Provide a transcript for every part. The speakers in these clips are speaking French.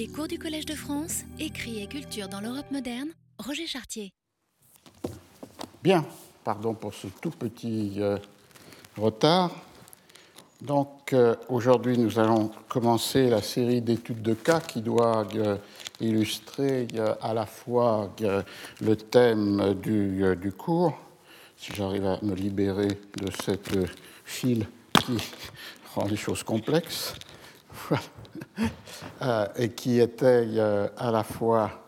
Les cours du Collège de France, écrit et culture dans l'Europe moderne, Roger Chartier. Bien, pardon pour ce tout petit euh, retard. Donc euh, aujourd'hui, nous allons commencer la série d'études de cas qui doit euh, illustrer à la fois le thème du, du cours, si j'arrive à me libérer de cette file qui rend les choses complexes. Euh, et qui était euh, à la fois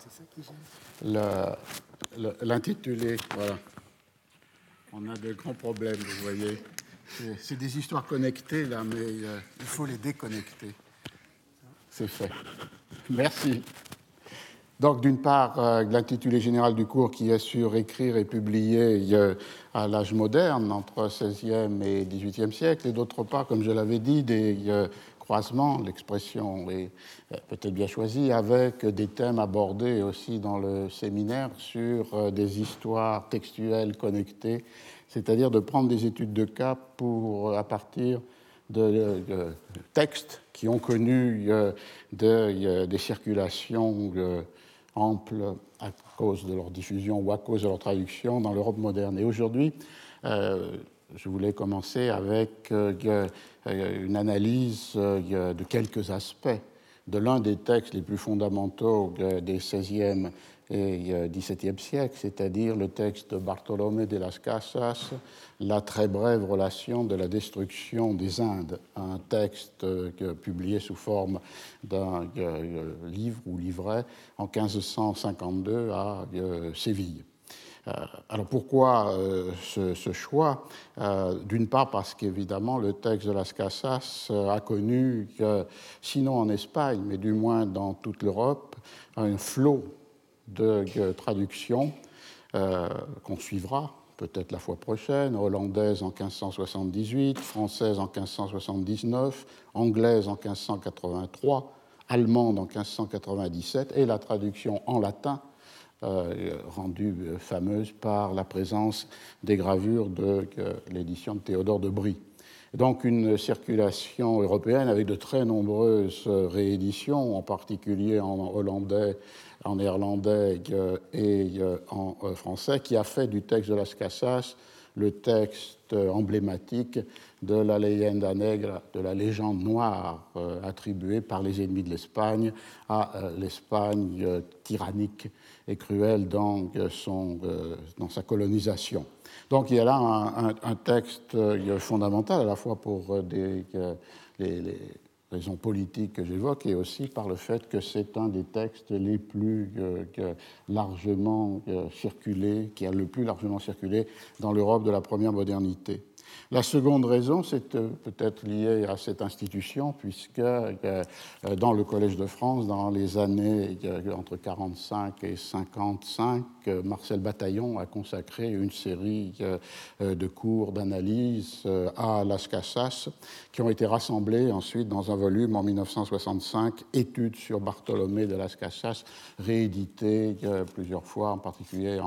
l'intitulé. Voilà. On a de grands problèmes, vous voyez. C'est des histoires connectées, là, mais euh, il faut les déconnecter. C'est fait. Merci. Donc, d'une part, l'intitulé général du cours qui est sur écrire et publier à l'âge moderne, entre 16e et 18e siècle, et d'autre part, comme je l'avais dit, des croisement, l'expression est euh, peut-être bien choisie, avec des thèmes abordés aussi dans le séminaire sur euh, des histoires textuelles connectées, c'est-à-dire de prendre des études de cas pour, euh, à partir de, textes qui ont connu des circulations amples à cause de leur diffusion ou à cause de leur traduction dans l'Europe moderne. Et aujourd'hui, je voulais commencer avec euh, une analyse euh, de quelques aspects de l'un des textes les plus fondamentaux des XVIe et XVIIe siècles, c'est-à-dire le texte de Bartolomé de las Casas, La très brève relation de la destruction des Indes, un texte euh, publié sous forme d'un livre ou livret en 1552 à Séville. Euh, alors pourquoi euh, ce, choix? Euh, D'une part parce qu'évidemment le texte de Las Casas a connu, sinon en Espagne, mais du moins dans toute l'Europe, un flot de traductions qu'on suivra peut-être la fois prochaine, hollandaise en 1578, française en 1579, anglaise en 1583, allemande en 1597 et la traduction en latin euh, rendue fameuse par la présence des gravures de l'édition de Théodore de Brie. Donc une circulation européenne avec de très nombreuses rééditions, en particulier en hollandais, en néerlandais et euh, en euh, français, qui a fait du texte de Las Casas le texte emblématique de la leyenda negra, de la légende noire attribuée par les ennemis de l'Espagne à l'Espagne tyrannique et cruel dans, euh, euh, dans sa colonisation. Donc il y a là un, texte euh, fondamental à la fois pour des, les, raisons politiques que j'évoque et aussi par le fait que c'est un des textes les plus largement circulés, qui a le plus largement circulé dans l'Europe de la première modernité. La seconde raison, c'est euh, peut-être lié à cette institution, puisque euh, dans le Collège de France, dans les années entre 45 et 55, Marcel Bataillon a consacré une série euh, de cours d'analyse à Las Casas, qui ont été rassemblés ensuite dans un volume en 1965, Études sur Bartholomé de Las Casas, réédité plusieurs fois, en particulier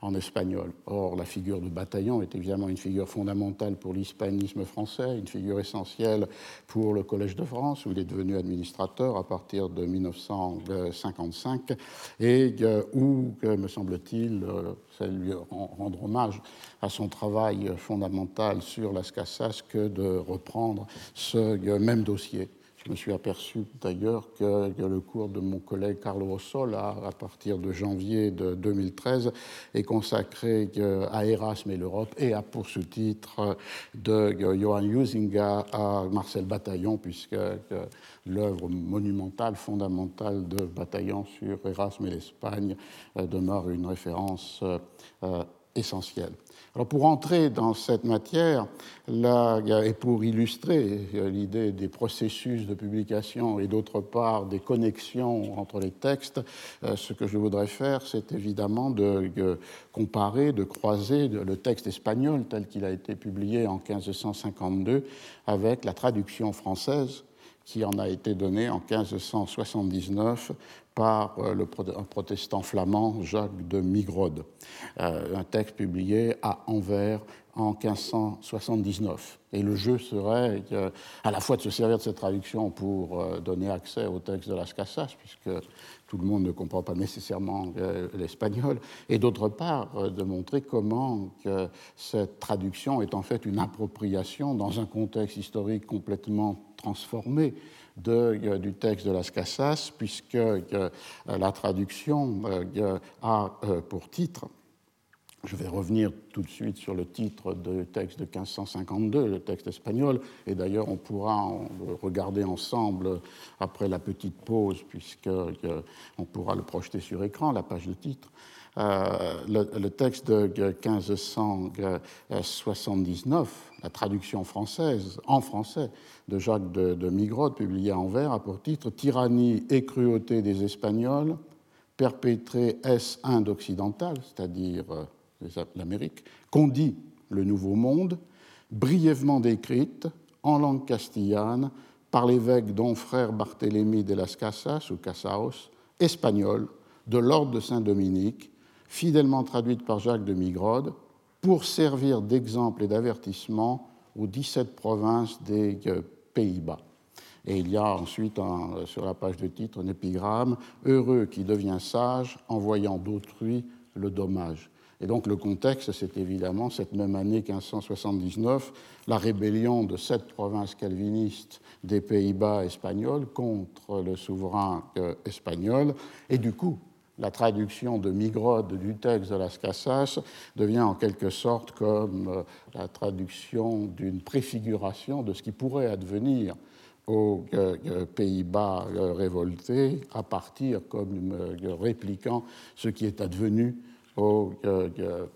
en espagnol. Or, la figure de Bataillon est évidemment une figure fondamentale pour l'hispanisme français, une figure essentielle pour le Collège de France, où il est devenu administrateur à partir de 1955, et euh, où, me semble-t-il, euh, ça lui rendre hommage à son travail fondamental sur Las Casas que de reprendre ce euh, même dossier. Je me suis aperçu d'ailleurs que, le cours de mon collègue Carlo Rossol, à, partir de janvier de 2013, est consacré euh, à Erasme et l'Europe et à pour ce titre de Johann Huizinga à Marcel Bataillon, puisque l'œuvre monumentale, fondamentale de Bataillon sur Erasme et l'Espagne euh, demeure une référence euh, essentielle. Alors pour entrer dans cette matière, et pour illustrer l'idée des processus de publication et d'autre part des connexions entre les textes, euh, ce que je voudrais faire, c'est évidemment de, comparer, de croiser le texte espagnol tel qu'il a été publié en 1552 avec la traduction française qui en a été donnée en 1579 par euh, le, protestant flamand, Jacques de Migrode, euh, un texte publié à Anvers en 1579. Et le jeu serait à la fois de se servir de cette traduction pour euh, donner accès au texte de Las Casas, puisque tout le monde ne comprend pas nécessairement euh, l'espagnol, et d'autre part euh, de montrer comment que cette traduction est en fait une appropriation dans un contexte historique complètement transformé de, du texte de Las Casas, puisque la traduction a pour titre je vais revenir tout de suite sur le titre du texte de 1552, le texte espagnol, et d'ailleurs on pourra regarder ensemble après la petite pause, puisqu'on pourra le projeter sur écran, la page de titre. Euh, le, texte de 1579, la traduction française, en français, de Jacques de, Migrode, publié à Anvers, a pour titre Tyrannie et cruauté des Espagnols, perpétrée est Inde occidentale, c'est-à-dire euh, l'Amérique, qu'on dit le Nouveau Monde, brièvement décrite en langue castillane par l'évêque don frère Barthélemy de las Casas ou Casaos, espagnol, de l'ordre de Saint-Dominique, fidèlement traduite par Jacques de Migrode, pour servir d'exemple et d'avertissement aux 17 provinces des euh, Pays-Bas. Et il y a ensuite sur la page de titre un épigramme Heureux qui devient sage en voyant d'autrui le dommage. Et donc le contexte, c'est évidemment cette même année 1579, la rébellion de sept provinces calvinistes des Pays-Bas espagnols contre le souverain euh, espagnol. Et du coup, la traduction de Migrode du texte de Las Casas devient en quelque sorte comme euh, la traduction d'une préfiguration de ce qui pourrait advenir aux euh, Pays-Bas révoltés à partir comme répliquant ce qui est advenu au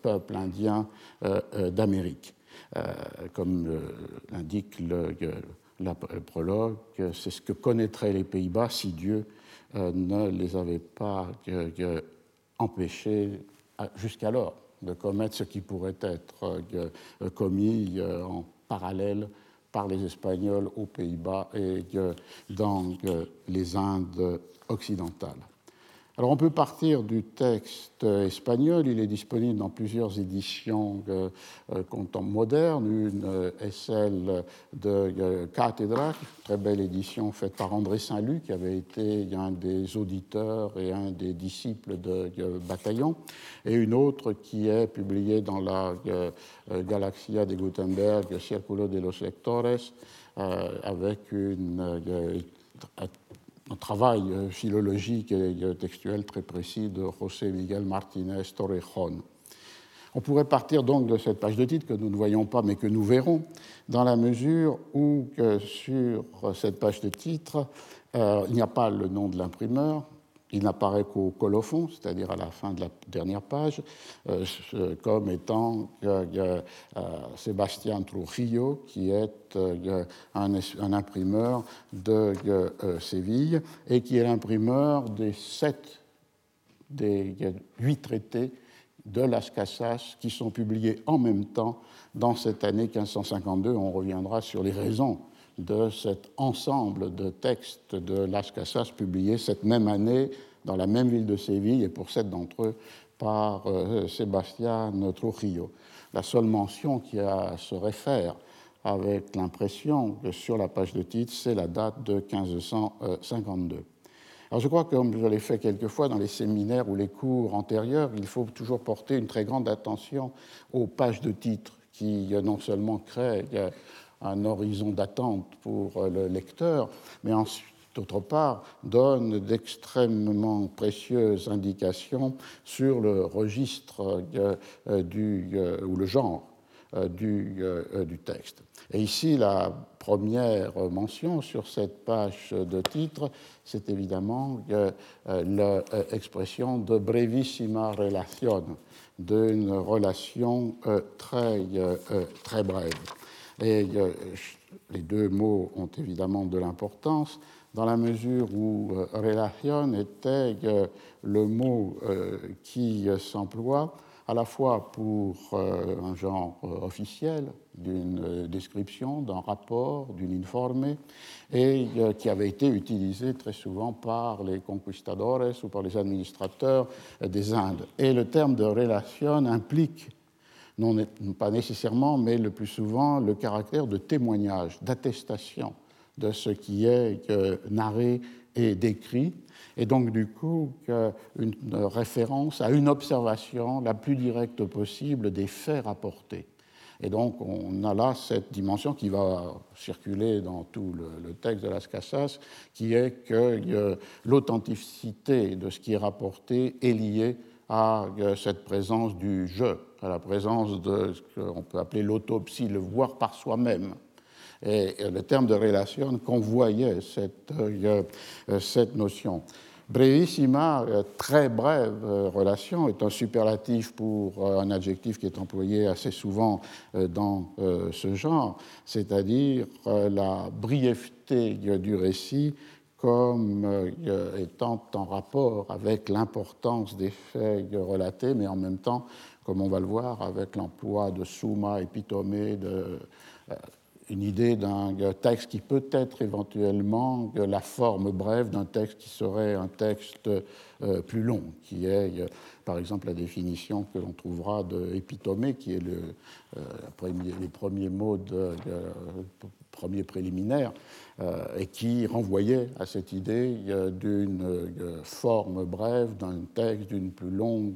peuple indien euh, euh, d'Amérique. Euh, comme l'indique le, prologue, c'est ce que connaîtraient les Pays-Bas si Dieu ne les avait pas empêchés jusqu'alors de commettre ce qui pourrait être commis en parallèle par les Espagnols aux Pays-Bas et dans les Indes occidentales. Alors on peut partir du texte espagnol, il est disponible dans plusieurs éditions euh, euh modernes, une euh, SL de euh, Cathédrale, très belle édition faite par André Saint-Luc, qui avait été un des auditeurs et un des disciples de, Bataillon, et une autre qui est publiée dans la Galaxia de Gutenberg, Círculo de los Lectores, avec une un travail euh, philologique et euh, textuel très précis de José Miguel Martínez Torrejón. On pourrait partir donc de cette page de titre que nous ne voyons pas mais que nous verrons, dans la mesure où sur cette page de titre, euh, il n'y a pas le nom de l'imprimeur, il n'apparaît qu'au colophon, c'est-à-dire à la fin de la dernière page, euh, comme étant euh, Sébastien Trujillo, qui est euh, un, imprimeur de Séville et qui est l'imprimeur des sept, des huit traités de Las Casas qui sont publiés en même temps dans cette année 1552. On reviendra sur les raisons de cet ensemble de textes de Las Casas publiés cette même année dans la même ville de Séville et pour sept d'entre eux par euh, Sébastien Trujillo. La seule mention qui a, se réfère avec l'impression que sur la page de titre, c'est la date de 1552. Alors je crois que, comme je l'ai fait quelquefois dans les séminaires ou les cours antérieurs, il faut toujours porter une très grande attention aux pages de titre qui non seulement créent un horizon d'attente pour euh, le lecteur, mais d'autre part, donnent d'extrêmement précieuses indications sur le registre euh, euh, ou le genre du, du, texte. Et ici, la première mention sur cette page de titre, c'est évidemment l'expression de brevissima relation, d'une relation très, très brève. Et euh, les deux mots ont évidemment de l'importance dans la mesure où euh, relation était euh, le mot qui s'emploie à la fois pour un genre officiel d'une description, d'un rapport, d'une informée, et qui avait été utilisé très souvent par les conquistadores ou par les administrateurs des Indes. Et le terme de relation implique non pas nécessairement, mais le plus souvent le caractère de témoignage, d'attestation de ce qui est narré et décrit, et donc du coup une référence à une observation la plus directe possible des faits rapportés. Et donc on a là cette dimension qui va circuler dans tout le, texte de Las Casas, qui est que l'authenticité de ce qui est rapporté est liée à cette présence du je, à la présence de ce qu'on peut appeler l'autopsie, le voir par soi-même. Et le terme de relation convoyait cette, euh, cette notion. Brevissima, euh, très brève euh, relation, est un superlatif pour un adjectif qui est employé assez souvent dans ce genre, c'est-à-dire la brièveté du récit comme étant en rapport avec l'importance des faits relatés, mais en même temps, comme on va le voir, avec l'emploi de summa, épitomé, de une idée d'un texte qui peut être éventuellement la forme brève d'un texte qui serait un texte euh, plus long, qui est euh, par exemple la définition que l'on trouvera de qui est le, euh, les premiers mots de, premier préliminaire, euh, et qui renvoyait à cette idée euh, d'une euh, forme brève, d'un texte d'une plus longue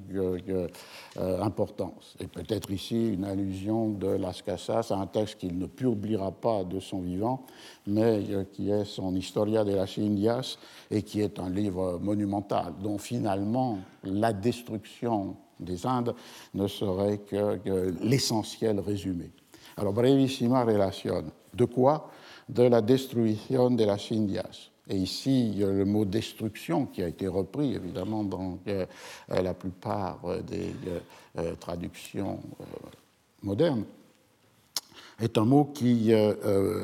importance. Et peut-être ici une allusion de Las Casas à un texte qu'il ne publiera pas de son vivant, mais qui est son Historia de las Indias, et qui est un livre monumental, dont finalement la destruction des Indes ne serait que l'essentiel résumé. Alors, brevissima relation. De quoi De la destruction de las Indias. Et ici, le mot destruction, qui a été repris évidemment dans euh, la plupart des euh, traductions euh, modernes, est un mot qui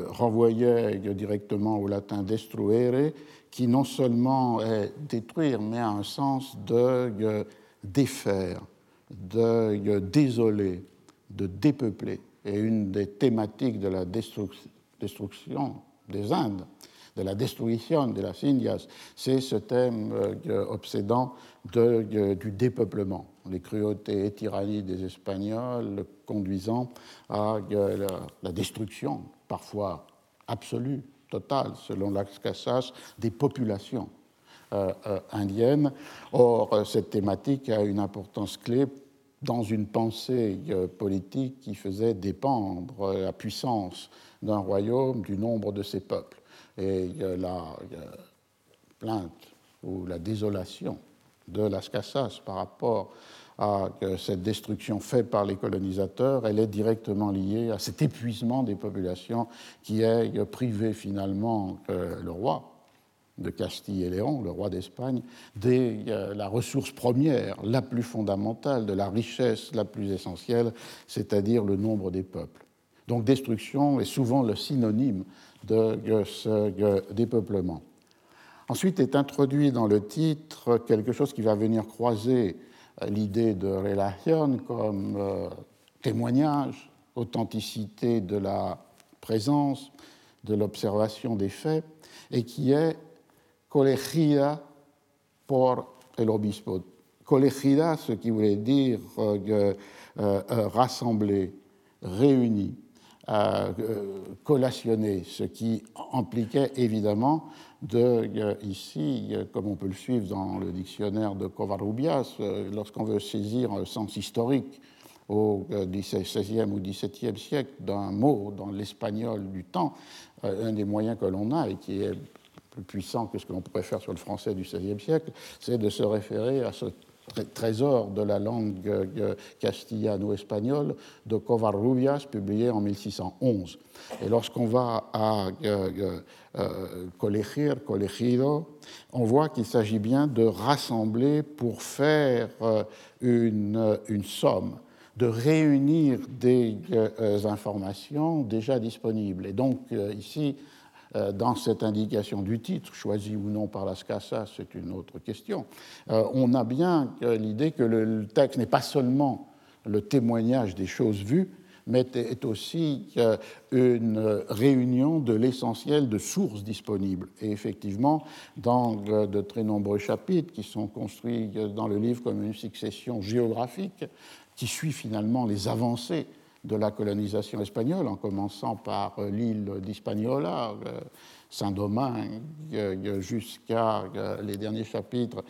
renvoyait directement au latin destruere, qui non seulement est détruire, mais a un sens de défaire, de désoler, de dépeupler et une des thématiques de la destruction des Indes, de la destruction de las Indias, c'est ce thème euh, obsédant de, du dépeuplement, les cruautés et tyrannies des Espagnols conduisant à la, destruction, parfois absolue, totale, selon Las Casas, des populations euh, euh, indiennes. Or, cette thématique a une importance clé dans une pensée euh, politique qui faisait dépendre la puissance d'un royaume du nombre de ses peuples. Et la plainte ou la désolation de Las Casas par rapport à cette destruction faite par les colonisateurs, elle est directement liée à cet épuisement des populations qui est privé finalement le roi de Castille et Léon, le roi d'Espagne, de euh, la ressource première, la plus fondamentale, de la richesse la plus essentielle, c'est-à-dire le nombre des peuples. Donc destruction est souvent le synonyme de, ce dépeuplement. Ensuite est introduit dans le titre quelque chose qui va venir croiser euh, l'idée de relation comme euh, témoignage, authenticité de la présence, de l'observation des faits, et qui est colegida por el obispo. Colegida, ce qui voulait dire euh, euh, euh rassembler, réunir, euh, collationner, ce qui impliquait évidemment de, ici, comme on peut le suivre dans le dictionnaire de Covarrubias, lorsqu'on veut saisir un sens historique au XVIe ou XVIIe siècle d'un mot dans l'espagnol du temps, un des moyens que l'on a et qui est puissant que ce que l'on pourrait faire sur le français du XVIe siècle, c'est de se référer à ce trésor de la langue euh, castillano-espagnole de Covarrubias, publié en 1611. Et lorsqu'on va à euh, euh, colegir, colegido, on voit qu'il s'agit bien de rassembler pour faire une, une somme de réunir des informations déjà disponibles. Et donc ici, euh, dans cette indication du titre, choisi ou non par las Casas, c'est une autre question, euh, on a bien l'idée que le texte n'est pas seulement le témoignage des choses vues, mais est aussi une réunion de l'essentiel de sources disponibles. Et effectivement, dans de très nombreux chapitres qui sont construits dans le livre comme une succession géographique, qui suit finalement les avancées de la colonisation espagnole, en commençant par l'île d'Hispaniola, Saint-Domingue, jusqu'à les derniers chapitres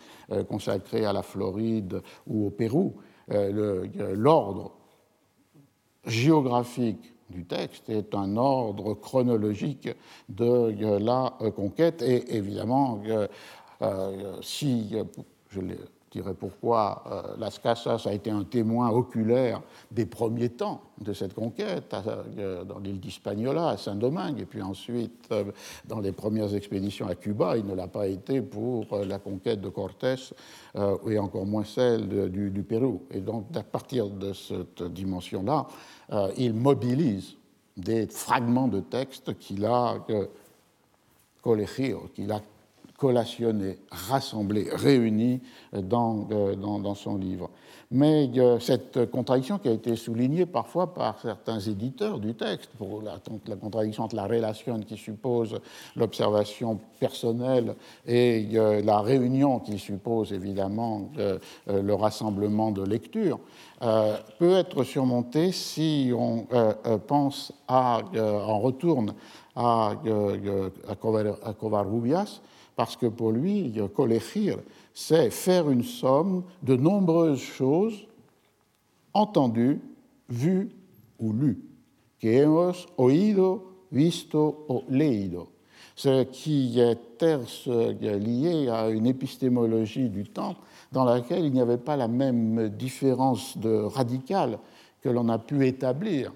consacrés à la Floride ou au Pérou. L'ordre géographique du texte est un ordre chronologique de la conquête et évidemment, si je l'ai je dirais pourquoi euh, Las Casas a été un témoin oculaire des premiers temps de cette conquête, euh, dans l'île d'Hispaniola, à Saint-Domingue, et puis ensuite euh, dans les premières expéditions à Cuba. Il ne l'a pas été pour la conquête de Cortés et encore moins celle du, Pérou. Et donc, à partir de cette dimension-là, il mobilise des fragments de texte qu'il a qu'il a collationné, rassemblé, réuni dans, euh, dans, dans son livre. Mais cette contradiction qui a été soulignée parfois par certains éditeurs du texte, pour la, contradiction entre la relation qui suppose l'observation personnelle et euh, la réunion qui suppose évidemment euh, le rassemblement de lecture, peut être surmontée si on pense à, on retourne à, à Covarrubias, parce que pour lui, collegir, c'est faire une somme de nombreuses choses entendues, vues ou lues, que hemos oído, visto o leído, ce qui est lié à une épistémologie du temps dans laquelle il n'y avait pas la même différence de radicale que l'on a pu établir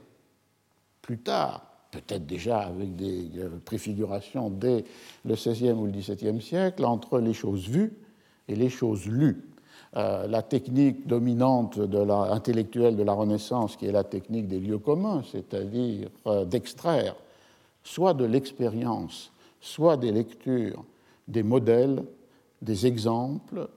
plus tard peut-être déjà avec des euh, préfigurations dès le XVIe ou le XVIIe siècle, entre les choses vues et les choses lues. Euh, la technique dominante intellectuelle de la Renaissance, qui est la technique des lieux communs, c'est-à-dire euh, d'extraire soit de l'expérience, soit des lectures, des modèles, des exemples,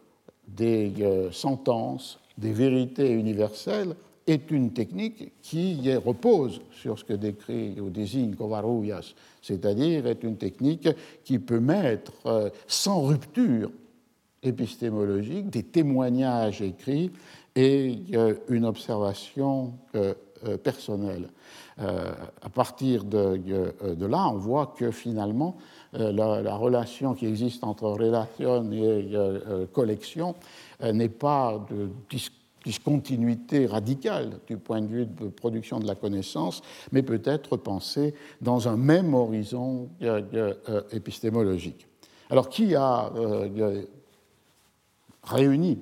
des sentences, des vérités universelles est une technique qui repose sur ce que décrit ou désigne Covarrubias, c'est-à-dire est une technique qui peut mettre euh, sans rupture épistémologique des témoignages écrits et euh, une observation euh, personnelle. À partir de, là, on voit que finalement, la, la, relation qui existe entre relation et collection n'est pas de discussion discontinuité radicale du point de vue de production de la connaissance, mais peut être pensée dans un même horizon euh, euh, épistémologique. Alors, qui a euh, réuni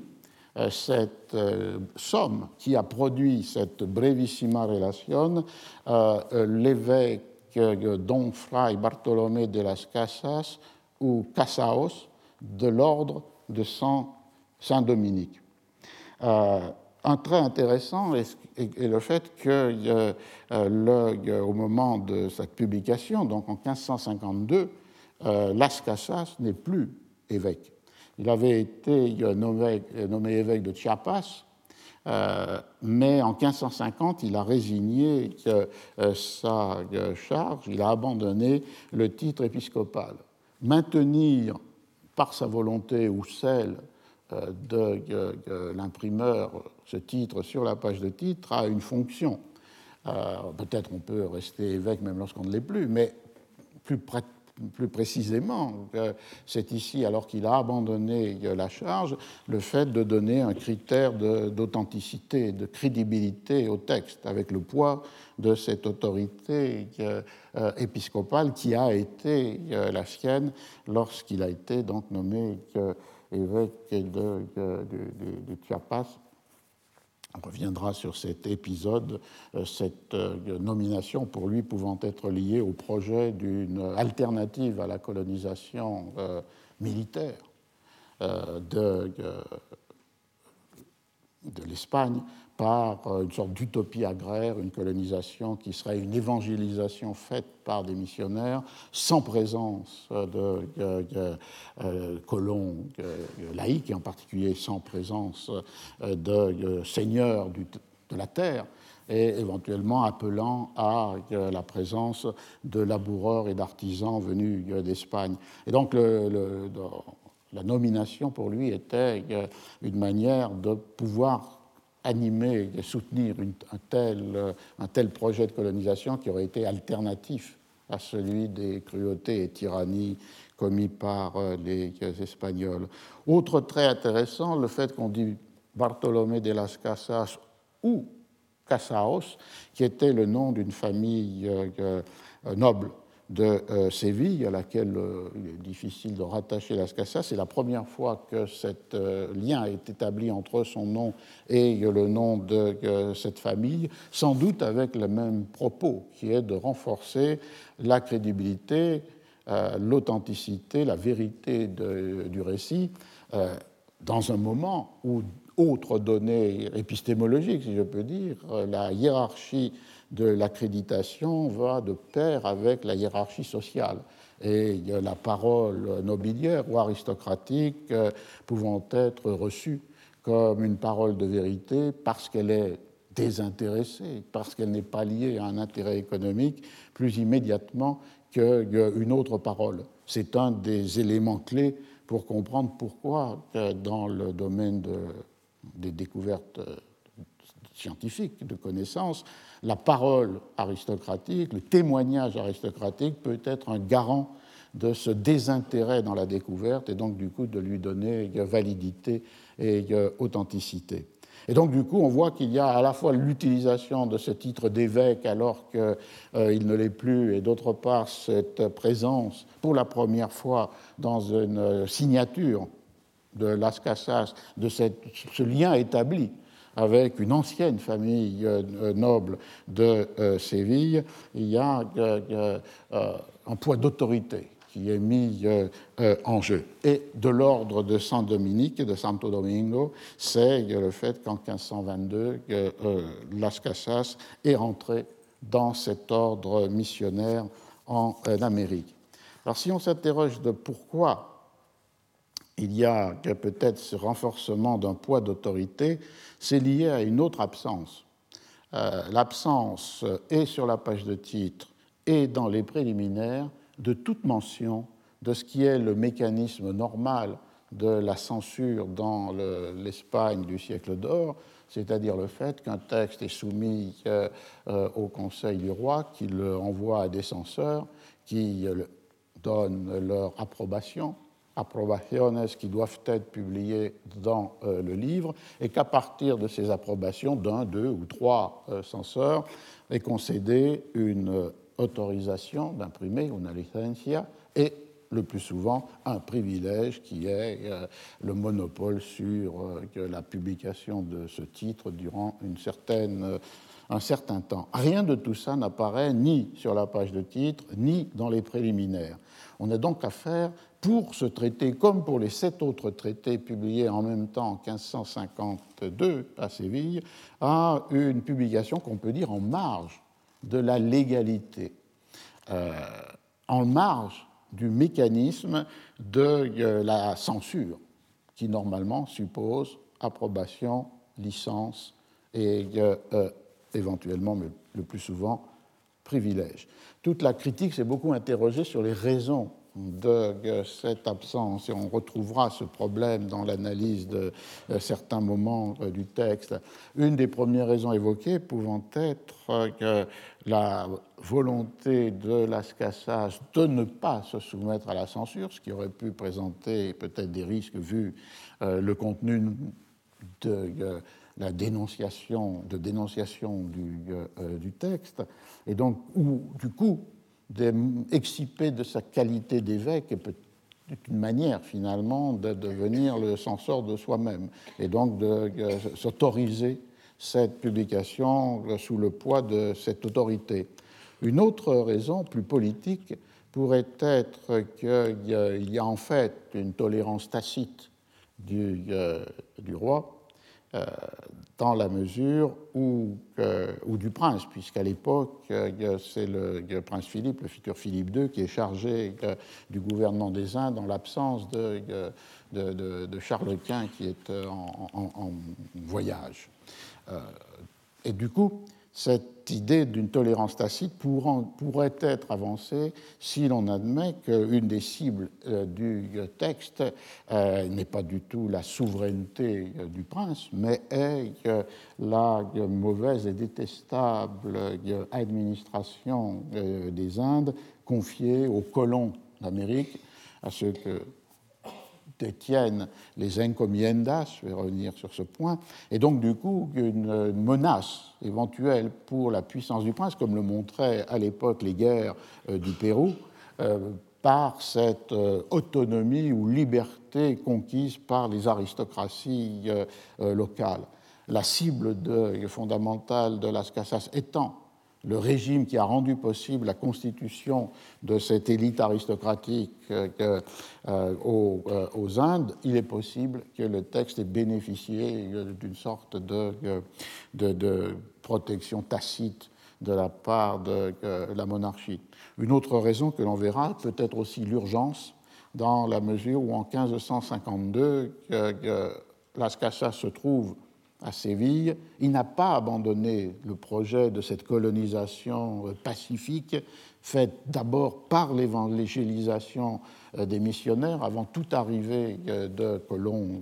cette somme, qui a produit cette brevissima relation L'évêque Don Fray Bartolomé de las Casas ou Casaos de l'ordre de Saint-Dominique? Euh, un trait intéressant est, le fait que euh, euh, au moment de cette publication, donc en 1552, Las Casas n'est plus évêque. Il avait été nommé, nommé évêque de Chiapas, mais en 1550, il a résigné sa charge, il a abandonné le titre épiscopal. Maintenir par sa volonté ou celle de l'imprimeur ce titre sur la page de titre a une fonction. Euh, peut-être on peut rester évêque même lorsqu'on ne l'est plus, mais plus, précisément, c'est ici, alors qu'il a abandonné la charge, le fait de donner un critère d'authenticité, de, crédibilité au texte, avec le poids de cette autorité euh, épiscopale qui a été la sienne lorsqu'il a été donc nommé évêque de, de, Chiapas. On reviendra sur cet épisode, euh, cette euh, nomination pour lui pouvant être liée au projet d'une alternative à la colonisation euh, militaire de, de l'Espagne par euh, une sorte d'utopie agraire, une colonisation qui serait une évangélisation faite par des missionnaires sans présence de, euh, colons euh, laïcs et en particulier sans présence de seigneurs de la terre et éventuellement appelant à la présence de laboureurs et d'artisans venus d'Espagne. Et donc la nomination pour lui était une manière de pouvoir animer et soutenir un, tel, un tel projet de colonisation qui aurait été alternatif à celui des cruautés et tyrannies commis par euh, les Espagnols. Autre trait intéressant, le fait qu'on dit Bartolomé de las Casas ou Casaos, qui était le nom d'une famille euh, euh, noble de euh, Séville, à laquelle il est difficile de rattacher Las Casas. C'est la première fois que ce lien est établi entre son nom et le nom de cette famille, sans doute avec le même propos, qui est de renforcer la crédibilité, l'authenticité, la vérité du récit, dans un moment où autre donnée épistémologique, si je peux dire, la hiérarchie de l'accréditation va de pair avec la hiérarchie sociale. Et la parole nobiliaire ou aristocratique euh, pouvant être reçue comme une parole de vérité parce qu'elle est désintéressée, parce qu'elle n'est pas liée à un intérêt économique plus immédiatement qu'une autre parole. C'est un des éléments clés pour comprendre pourquoi, dans le domaine de des découvertes euh, scientifiques, de connaissances, la parole aristocratique, le témoignage aristocratique peut être un garant de ce désintérêt dans la découverte et donc du coup de lui donner validité et authenticité. Et donc, du coup, on voit qu'il y a à la fois l'utilisation de ce titre d'évêque alors qu'il euh, ne l'est plus, et d'autre part, cette présence pour la première fois dans une euh, signature de Las Casas, de ce lien établi avec une ancienne famille euh, noble de euh, Séville, il y a euh, un poids d'autorité qui est mis en jeu. Et de l'ordre de Saint Dominique et de Santo Domingo, c'est le fait qu'en 1522, Las Casas est rentré dans cet ordre missionnaire en Amérique. Alors si on s'interroge de pourquoi il y a peut-être ce renforcement d'un poids d'autorité, c'est lié à une autre absence. Euh, l'absence est sur la page de titre et dans les préliminaires de toute mention de ce qui est le mécanisme normal de la censure dans l'Espagne du siècle d'or, c'est-à-dire le fait qu'un texte est soumis euh, euh, au Conseil du roi, qui le envoie à des censeurs, qui donnent leur approbation, approbaciones qui doivent être publiées dans euh, le livre et qu'à partir de ces approbations d'un, deux ou trois euh, censeurs est concédée une autorisation d'imprimer, une licencia, et le plus souvent un privilège qui est euh, le monopole sur la publication de ce titre durant une certaine un certain temps. Rien de tout ça n'apparaît ni sur la page de titre, ni dans les préliminaires. On a donc affaire pour ce traité, comme pour les sept autres traités publiés en même temps en 1552 à Séville, à une publication qu'on peut dire en marge de la légalité, euh, en marge du mécanisme de euh, la censure, qui normalement suppose approbation, licence et euh, éventuellement, mais le plus souvent, privilège. Toute la critique s'est beaucoup interrogée sur les raisons de cette absence, et on retrouvera ce problème dans l'analyse de certains moments euh, du texte. Une des premières raisons évoquées pouvant être que la volonté de Las Casas de ne pas se soumettre à la censure, ce qui aurait pu présenter peut-être des risques vu euh, le contenu de euh, la dénonciation, du, du texte, et donc, ou, du coup, excipé de sa qualité d'évêque et peut une manière finalement de devenir le censeur de soi-même et donc de s'autoriser cette publication sous le poids de cette autorité. Une autre raison plus politique pourrait être qu'il y a en fait une tolérance tacite du, euh, du roi euh, dans la mesure où, ou du prince, puisqu'à l'époque, euh, c'est le, prince Philippe, le futur Philippe II, qui est chargé euh, du gouvernement des Indes en l'absence de, de, Charles Quint qui est en, voyage. Et du coup, cette idée d'une tolérance tacite pourrait être avancée si l'on admet qu'une des cibles euh, du texte euh, n'est pas du tout la souveraineté euh, du prince, mais est la mauvaise et détestable administration des Indes confiée aux colons d'Amérique, à ceux que détiennent les encomiendas, je vais revenir sur ce point, et donc du coup une menace éventuelle pour la puissance du prince, comme le montraient à l'époque les guerres euh, du Pérou, euh, par cette euh, autonomie ou liberté conquise par les aristocraties locales. La cible fondamentale de Las Casas étant le régime qui a rendu possible la constitution de cette élite aristocratique euh, euh, euh, aux, Indes, il est possible que le texte ait bénéficié d'une sorte de, protection tacite de la part de la monarchie. Une autre raison que l'on verra peut être aussi l'urgence, dans la mesure où en 1552, Las Casas se trouve à Séville. Il n'a pas abandonné le projet de cette colonisation euh, pacifique, faite d'abord par l'évangélisation euh, des missionnaires avant toute arrivée euh, de colons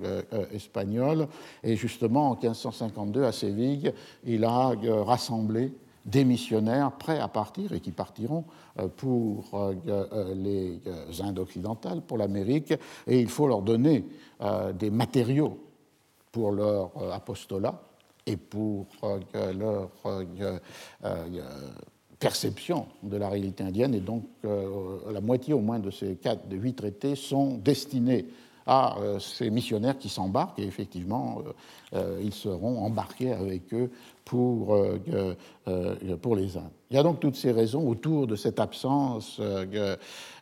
espagnols. Et justement, en 1552, à Séville, il a rassemblé des missionnaires prêts à partir et qui partiront pour les Indes occidentales, pour l'Amérique, et il faut leur donner des matériaux pour leur euh, apostolat et pour euh, leur euh, perception de la réalité indienne. Et donc, la moitié au moins de ces quatre, de huit traités sont destinés à ces missionnaires qui s'embarquent, et effectivement, ils seront embarqués avec eux pour, pour les Indes. Il y a donc toutes ces raisons autour de cette absence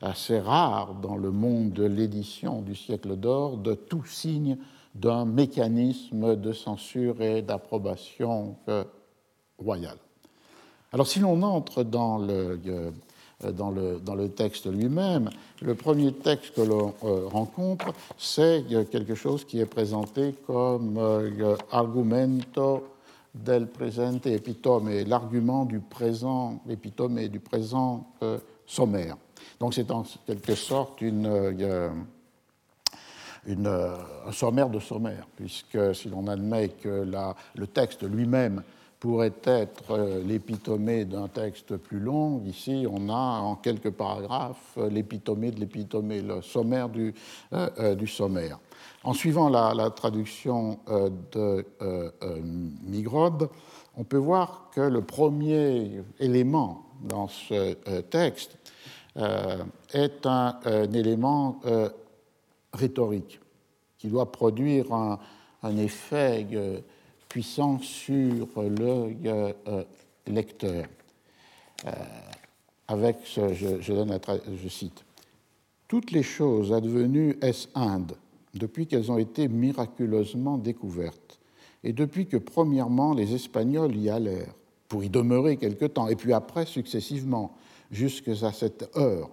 assez rare dans le monde de l'édition du siècle d'or de tout signe d'un mécanisme de censure et d'approbation euh, royale. Alors si l'on entre dans le, euh, dans le, dans le texte lui-même, le premier texte que l'on euh, rencontre, c'est quelque chose qui est présenté comme argumento del presente epitome, l'argument du présent epitome et du présent sommaire. Donc c'est en quelque sorte une euh, un sommaire de sommaire, puisque si l'on admet que le texte lui-même pourrait être euh, l'épitomée d'un texte plus long, ici on a en quelques paragraphes euh, l'épitomée de l'épitomée, le sommaire du, sommaire. En suivant la, traduction de Migrod, on peut voir que le premier élément dans ce texte est un élément rhétorique, qui doit produire un, effet euh, puissant sur le euh, lecteur. Euh, avec ce, je, je cite, Toutes les choses advenues est-Inde depuis qu'elles ont été miraculeusement découvertes, et depuis que premièrement les Espagnols y allèrent, pour y demeurer quelque temps, et puis après successivement, jusqu'à cette heure,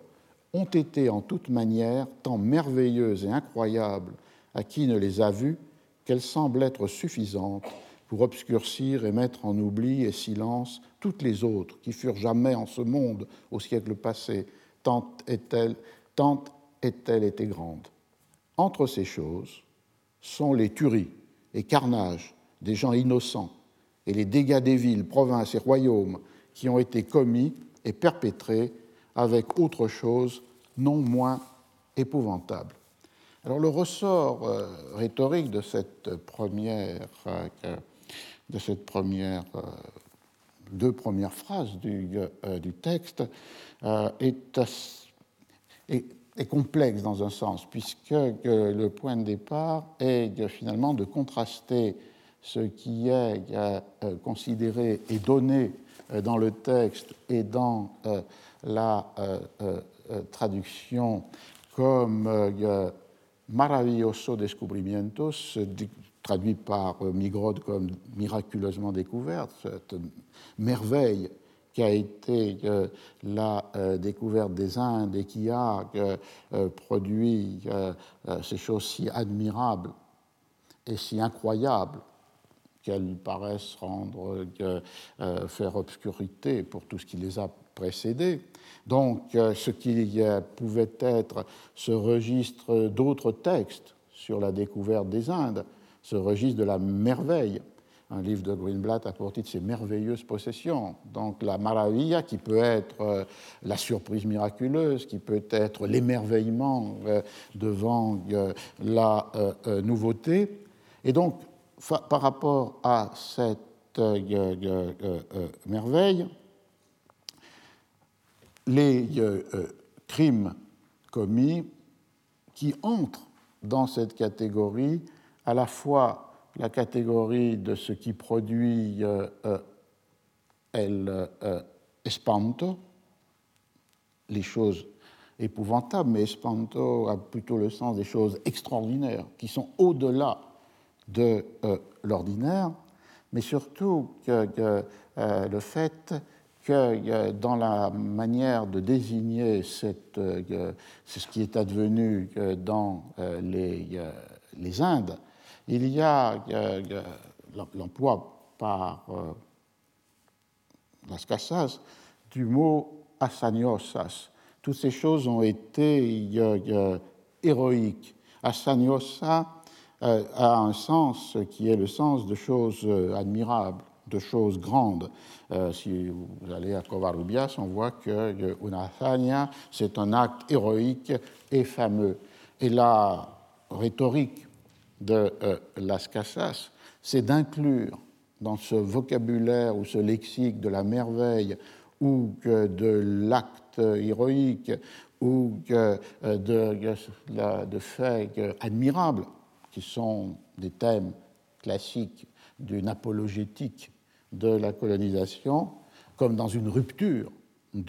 ont été en toute manière tant merveilleuses et incroyables à qui ne les a vues qu'elles semblent être suffisantes pour obscurcir et mettre en oubli et silence toutes les autres qui furent jamais en ce monde au siècle passé, tant est-elle tant est-elle été grande. Entre ces choses sont les tueries et carnages des gens innocents et les dégâts des villes, provinces et royaumes qui ont été commis et perpétrés avec autre chose non moins épouvantable. Alors le ressort euh, rhétorique de cette première, euh, de cette première euh, deux premières phrases du, texte est, complexe dans un sens, puisque le point de départ est finalement de contraster ce qui est considéré et donné dans le texte et dans la euh, traduction comme euh, maravilloso descubrimientos, traduit par euh, Migrod comme miraculeusement découverte, cette merveille qui a été la découverte des Indes et qui a produit ces choses si admirables et si incroyables qu'elles paraissent rendre, faire obscurité pour tout ce qui les a précédés. Donc, ce qui pouvait être ce registre d'autres textes sur la découverte des Indes, ce registre de la merveille, un livre de Greenblatt a pour titre Ces merveilleuses possessions. Donc la maravilla qui peut être euh, la surprise miraculeuse, qui peut être l'émerveillement euh, devant euh, la nouveauté. Et donc par rapport à cette merveille, les crimes commis qui entrent dans cette catégorie à la fois la catégorie de ce qui produit euh, euh, el euh, espanto, les choses épouvantables, mais espanto a plutôt le sens des choses extraordinaires, qui sont au-delà de l'ordinaire, mais surtout que, le fait que dans la manière de désigner cette, ce qui est advenu dans les, Indes, il y a l'emploi par euh, Las Casas du mot asaniosas. Toutes ces choses ont été héroïques. Asaniosa euh, a un sens qui est le sens de choses euh, admirables, de choses grandes. si vous allez à Covarrubias, on voit que una c'est un acte héroïque et fameux. Et la rhétorique de euh, Las Casas, c'est d'inclure dans ce vocabulaire ou ce lexique de la merveille ou de l'acte héroïque ou euh, de, de faits admirables, qui sont des thèmes classiques d'une apologétique de la colonisation, comme dans une rupture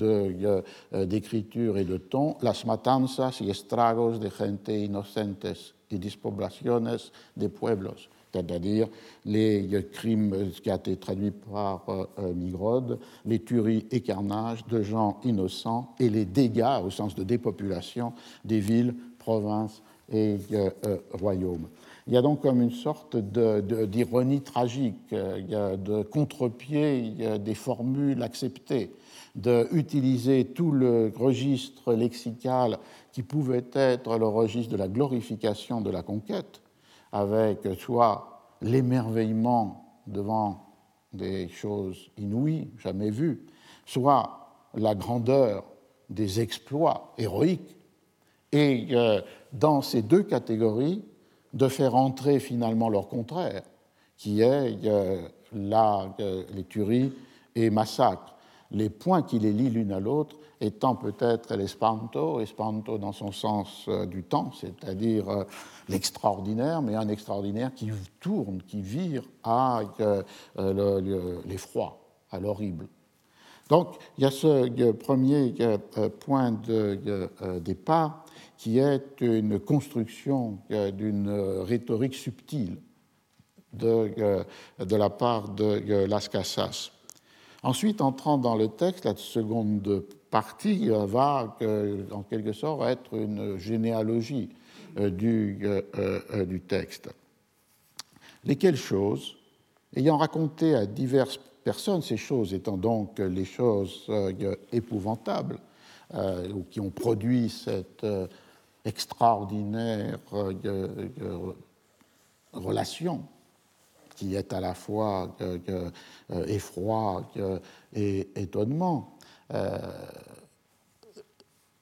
euh, d'écriture et de ton, las matanzas y estragos de gente inocentes et dispoblaciones de pueblos, c'est-à-dire les crimes qui a été traduit par euh, Migrode, les tueries et carnages de gens innocents et les dégâts, au sens de dépopulation, des villes, provinces et euh, euh, royaumes. Il y a donc comme une sorte d'ironie tragique, de contre-pied des formules acceptées, d'utiliser tout le registre lexical qui pouvait être le registre de la glorification de la conquête, avec soit l'émerveillement devant des choses inouïes, jamais vues, soit la grandeur des exploits héroïques, et euh, dans ces deux catégories, de faire entrer finalement leur contraire, qui est euh, la, euh, les tueries et massacres les points qui les lient l'une à l'autre étant peut-être l'espanto, espanto dans son sens euh, du temps, c'est-à-dire l'extraordinaire, mais un extraordinaire qui tourne, qui vire à l'effroi, à l'horrible. Donc il y a ce premier point de départ qui est une construction d'une rhétorique subtile de, de la part de Las Casas. Ensuite, entrant dans le texte, la seconde partie va en quelque sorte être une généalogie euh, du, euh, euh, du texte. Lesquelles choses, ayant raconté à diverses personnes, ces choses étant donc les choses épouvantables, ou qui ont produit cette extraordinaire relation qui est à la fois euh, effroi et étonnement. Euh,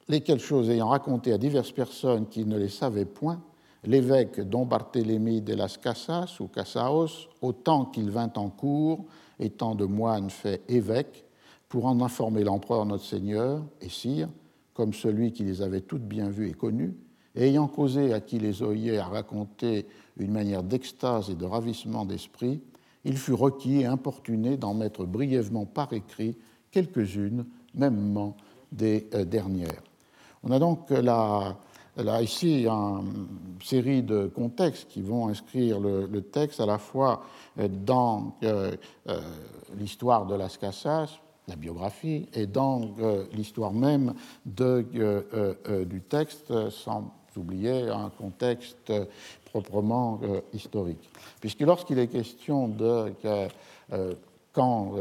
lesquelles choses ayant raconté à diverses personnes qui ne les savaient point, l'évêque Don Barthélemy de las Casas ou Casaos, autant qu'il vint en cours, étant de moine fait évêque, pour en informer l'empereur notre Seigneur et sire, comme celui qui les avait toutes bien vues et connues, et ayant causé à qui les oyait à raconter une manière d'extase et de ravissement d'esprit, il fut requis et importuné d'en mettre brièvement par écrit quelques-unes, mêmement des euh, dernières. On a donc là, ici une série de contextes qui vont inscrire le, texte à la fois euh, dans euh, l'histoire de Las Casas, la biographie, et dans l'histoire même de, du texte, sans oublier un contexte proprement historique. Puisque lorsqu'il est question de quand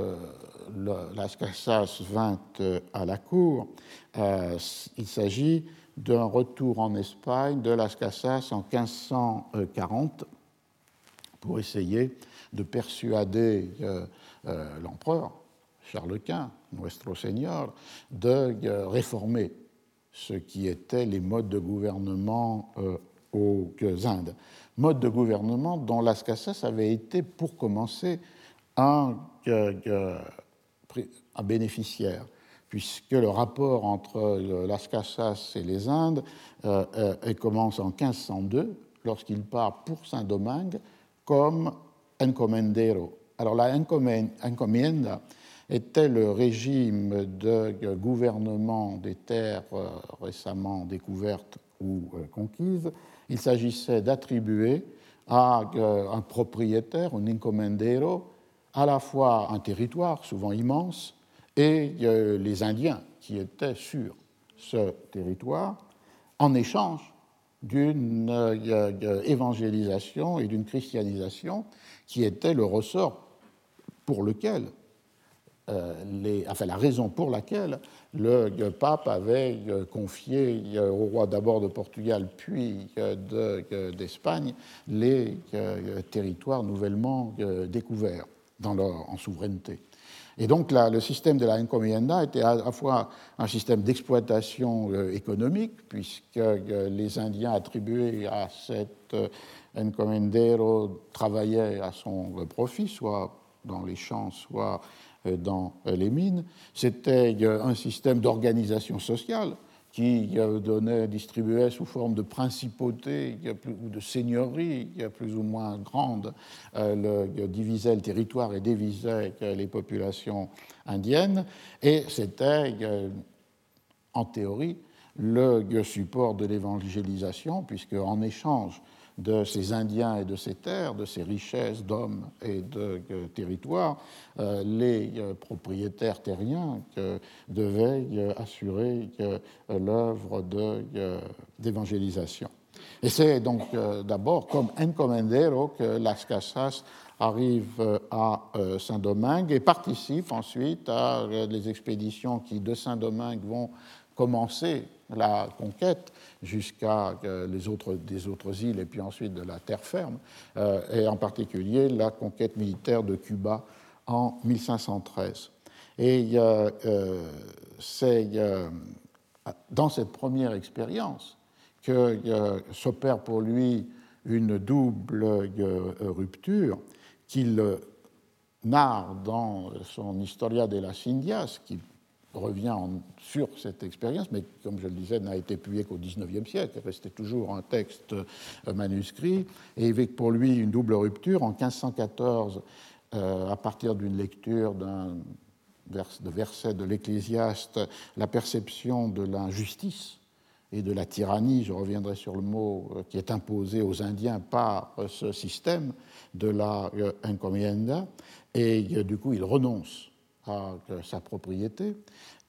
Las Casas vint à la cour, il s'agit d'un retour en Espagne de Las Casas en 1540 pour essayer de persuader euh, euh, l'empereur Charles Quint, Nuestro Señor, de euh, réformer ce qui étaient les modes de gouvernement aux Indes. Mode de gouvernement dont Las Casas avait été, pour commencer, un, bénéficiaire puisque le rapport entre Las Casas et les Indes commence en 1502, lorsqu'il part pour Saint-Domingue comme encomendero. Alors la encomienda était le régime de gouvernement des terres euh, récemment découvertes ou euh, conquises. Il s'agissait d'attribuer à euh, un propriétaire, un encomendero, à la fois un territoire souvent immense et les Indiens qui étaient sur ce territoire en échange d'une évangélisation et d'une christianisation qui était le ressort pour lequel, enfin la raison pour laquelle le pape avait euh, confié au roi d'abord de Portugal puis d'Espagne les territoires nouvellement découverts dans leur, en souveraineté. Et donc le système de la encomienda était à la fois un système d'exploitation euh, économique, puisque euh, les Indiens attribués à cet euh, encomendero travaillaient à son profit, soit dans les champs, soit dans les mines. C'était un système d'organisation sociale qui donnait, distribuait sous forme de principauté ou de seigneurie plus ou moins grande, euh, le, divisait le territoire et divisait les populations indiennes. Et c'était, euh, en théorie, le support de l'évangélisation, puisque en échange de ces Indiens et de ces terres, de ces richesses d'hommes et de territoires, euh, les euh, propriétaires terriens devaient euh, assurer l'œuvre d'évangélisation. Et c'est donc d'abord comme encomendero que Las Casas arrive à Saint-Domingue et participe ensuite à les expéditions qui de Saint-Domingue vont commencer la conquête jusqu'à euh, les autres, des autres îles et puis ensuite de la terre ferme, euh, et en particulier la conquête militaire de Cuba en 1513. Et euh, c'est dans cette première expérience que s'opère pour lui une double rupture qu'il narre dans son Historia de las Indias, qui revient sur cette expérience, mais comme je le disais, n'a été publié qu'au XIXe siècle, restait toujours un texte euh, manuscrit, et avec pour lui une double rupture. En 1514, euh, à partir d'une lecture de verset de l'Ecclésiaste, la perception de l'injustice et de la tyrannie, je reviendrai sur le mot euh, qui est imposé aux Indiens par ce système de la encomienda, et du coup il renonce à sa propriété.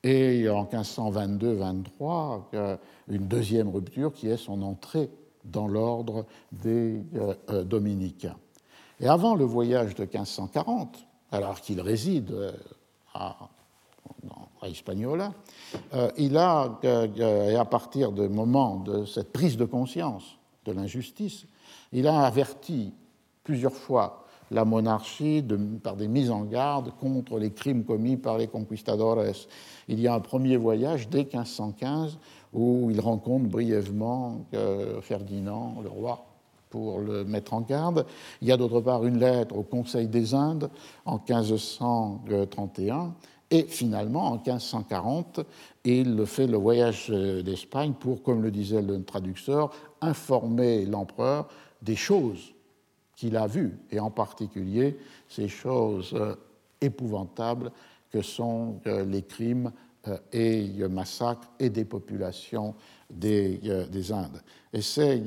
Et en 1522-23, une deuxième rupture qui est son entrée dans l'ordre des euh, euh, dominicains. Et avant le voyage de 1540, alors qu'il réside euh, à, à Hispaniola, il a, et à partir du moment de cette prise de conscience de l'injustice, il a averti plusieurs fois la monarchie par des mises en garde contre les crimes commis par les conquistadores. Il y a un premier voyage dès 1515 où il rencontre brièvement euh, Ferdinand, le roi, pour le mettre en garde. Il y a d'autre part une lettre au Conseil des Indes en 1531. Et finalement, en 1540, il fait le voyage d'Espagne pour, comme le disait le traducteur, informer l'empereur des choses qu'il a vues, et en particulier ces choses euh, épouvantables que sont euh, les crimes euh, et massacres et des populations des, des Indes. Et c'est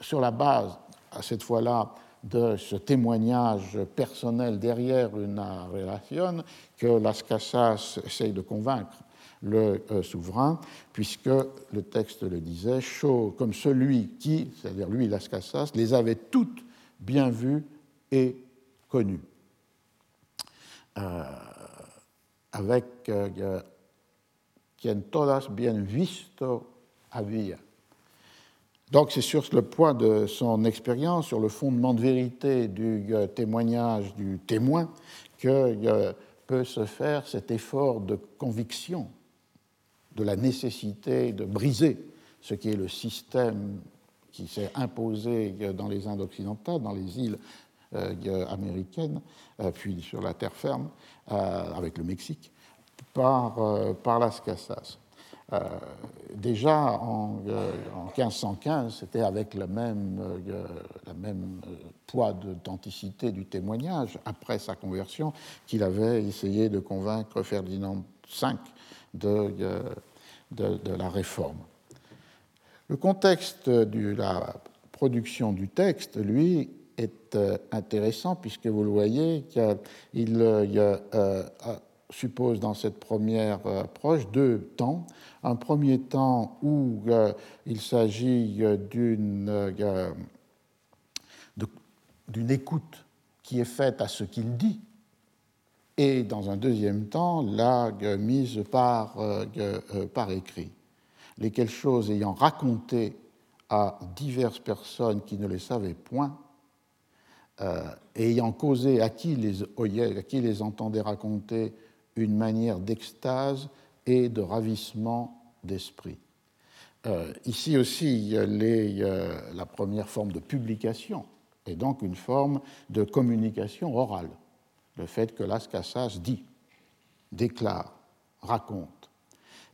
sur la base, à cette fois-là, de ce témoignage personnel derrière une relation que Las Casas essaye de convaincre le souverain, puisque le texte le disait, chaud comme celui qui, c'est-à-dire lui, Las Casas, les avait toutes bien vues et connues. avec quien todas bien visto había. Donc c'est sur le point de son expérience, sur le fondement de vérité du euh, témoignage du témoin, que euh, peut se faire cet effort de conviction de la nécessité de briser ce qui est le système qui s'est imposé euh, dans les Indes occidentales, dans les îles américaines, puis sur la terre ferme, avec le Mexique, par, par Las Casas. Euh, déjà en, 1515, euh, c'était avec le même, euh, la même poids d'authenticité du témoignage, après sa conversion, qu'il avait essayé de convaincre Ferdinand V de, de la réforme. Le contexte de la production du texte, lui, est intéressant puisque vous le voyez, qu'il suppose dans cette première approche deux temps un premier temps où euh, il s'agit euh, euh, d'une écoute qui est faite à ce qu'il dit, et dans un deuxième temps, la mise par, par écrit. Lesquelles choses ayant raconté à diverses personnes qui ne les savaient point, ayant causé à qui les entendait raconter une manière d'extase et de ravissement d'esprit. Euh, ici aussi, les, la première forme de publication est donc une forme de communication orale. Le fait que Las Casas dit, déclare, raconte.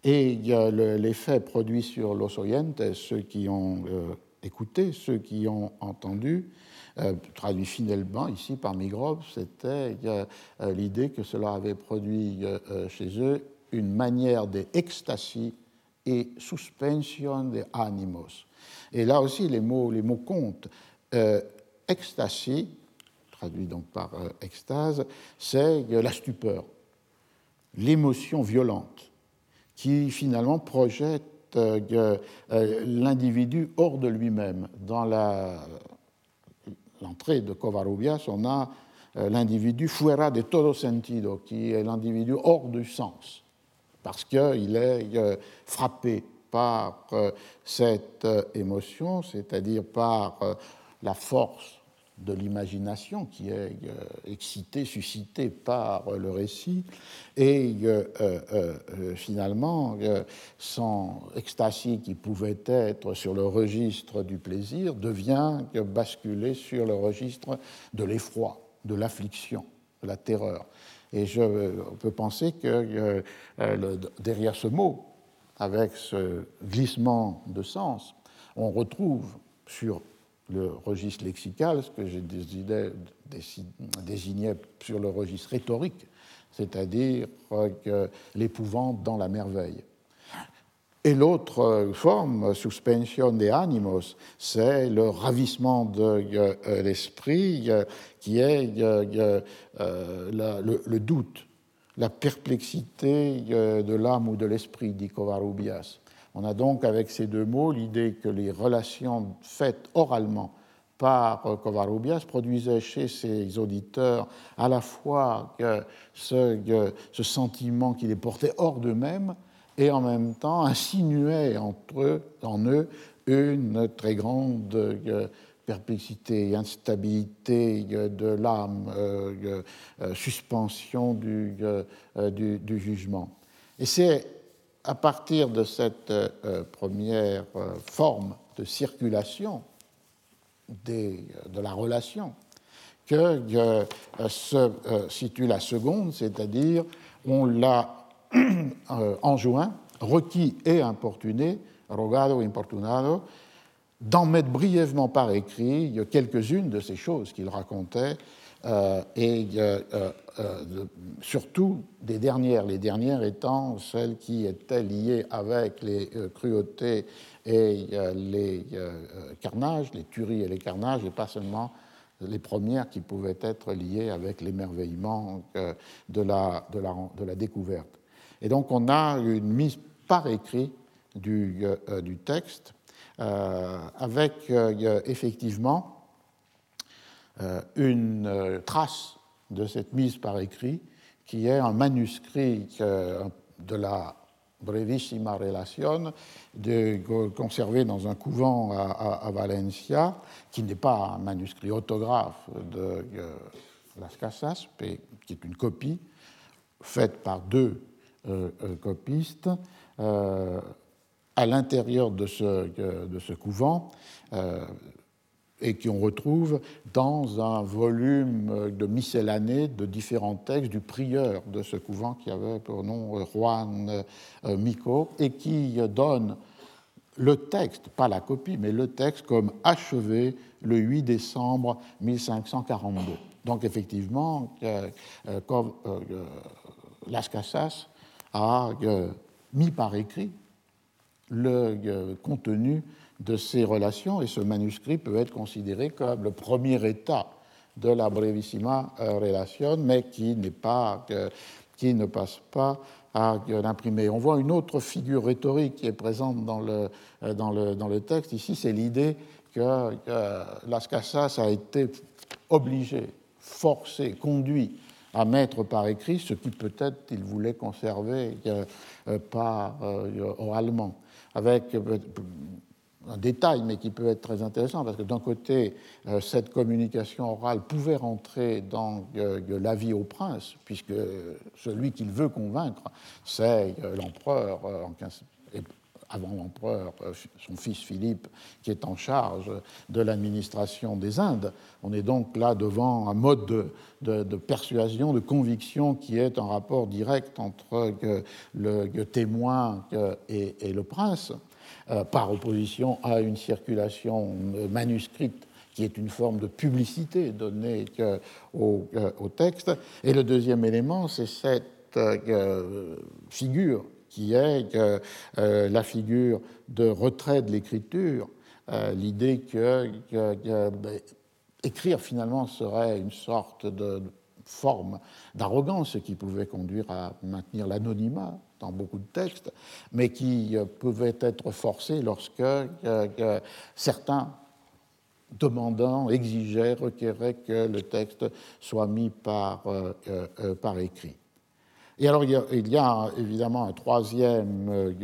Et l'effet produit sur los oyentes, ceux qui ont euh, écouté, ceux qui ont entendu, euh, traduit finalement ici par Migrob, c'était l'idée que cela avait produit chez eux une manière d'extasie et suspension de animos. Et là aussi, les mots, les mots comptent. Euh, ecstasy, traduit donc par euh, extase, c'est la stupeur, l'émotion violente qui finalement projette euh, l'individu hors de lui-même. Dans l'entrée de Covarrubias, on a l'individu fuera de todo sentido, qui est l'individu hors du sens parce qu'il est euh, frappé par euh, cette euh, émotion, c'est-à-dire par la force de l'imagination qui est excitée, suscitée par le récit, et finalement, son extasie qui pouvait être sur le registre du plaisir devient basculé sur le registre de l'effroi, de l'affliction, de la terreur. Et je, on peut penser que euh, euh, derrière ce mot, avec ce glissement de sens, on retrouve sur le registre lexical ce que j'ai désigné sur le registre rhétorique, c'est-à-dire l'épouvante dans la merveille. Et l'autre euh, forme, suspension des animos, c'est le ravissement de euh, l'esprit euh, qui est le, doute, la perplexité de l'âme ou de l'esprit, dit Covarrubias. On a donc avec ces deux mots l'idée que les relations faites oralement par Covarrubias produisaient chez ses auditeurs à la fois ce, ce sentiment qui les portait hors d'eux-mêmes, et en même temps insinuait entre eux, en eux une très grande euh, perplexité, instabilité euh, de l'âme, euh, suspension du, du, jugement. Et c'est à partir de cette première forme de circulation de la relation que se situe la seconde, c'est-à-dire on l'a Euh, enjoint, requis et importuné, rogado importunado, d'en mettre brièvement par écrit quelques-unes de ces choses qu'il racontait, euh, et euh, surtout des dernières, les dernières étant celles qui étaient liées avec les cruautés et les carnages, les tueries et les carnages, et pas seulement les premières qui pouvaient être liées avec l'émerveillement de la, de, la, découverte. Et donc on a une mise par écrit du texte avec effectivement une trace de cette mise par écrit qui est un manuscrit de la Brevissima Relation, de, conservé dans un couvent à, Valencia, qui n'est pas un manuscrit autographe de euh, Las Casas, mais qui est une copie faite par deux euh, euh, copistes. à l'intérieur de ce couvent, et qu'on retrouve dans un volume de miscellanée de différents textes du prieur de ce couvent qui avait pour nom Juan euh, Mico et qui donne le texte, pas la copie, mais le texte comme achevé le 8 décembre 1542. Donc effectivement, euh, euh, Las Casas a mis par écrit le contenu de ces relations, et ce manuscrit peut être considéré comme le premier état de la brevissima euh, relation, mais qui, pas, qui ne passe pas à l'imprimer. On voit une autre figure rhétorique qui est présente dans le, euh, dans le, dans le texte. Ici, c'est l'idée que, Las Casas a été obligé, forcé, conduit à mettre par écrit ce qui peut-être il voulait conserver euh, par oralement, avec un détail, mais qui peut être très intéressant, parce que d'un côté, euh, cette communication orale pouvait rentrer dans euh, l'avis au prince, puisque celui qu'il veut convaincre, c'est euh, l'empereur, avant l'empereur, son fils Philippe, qui est en charge de l'administration des Indes. On est donc là devant un mode de, persuasion, de conviction qui est en rapport direct entre le, témoin et le prince. Euh, par opposition à une circulation euh, manuscrite qui est une forme de publicité donnée au, euh, au texte. Et le deuxième élément, c'est cette figure qui est la figure de retrait de l'écriture, l'idée que, ben, écrire finalement serait une sorte de forme d'arrogance qui pouvait conduire à maintenir l'anonymat dans beaucoup de textes, mais qui euh, pouvaient être forcés lorsque euh, certains demandants exigeaient, requéraient que le texte soit mis euh, par écrit. Et alors, il y, a, évidemment un troisième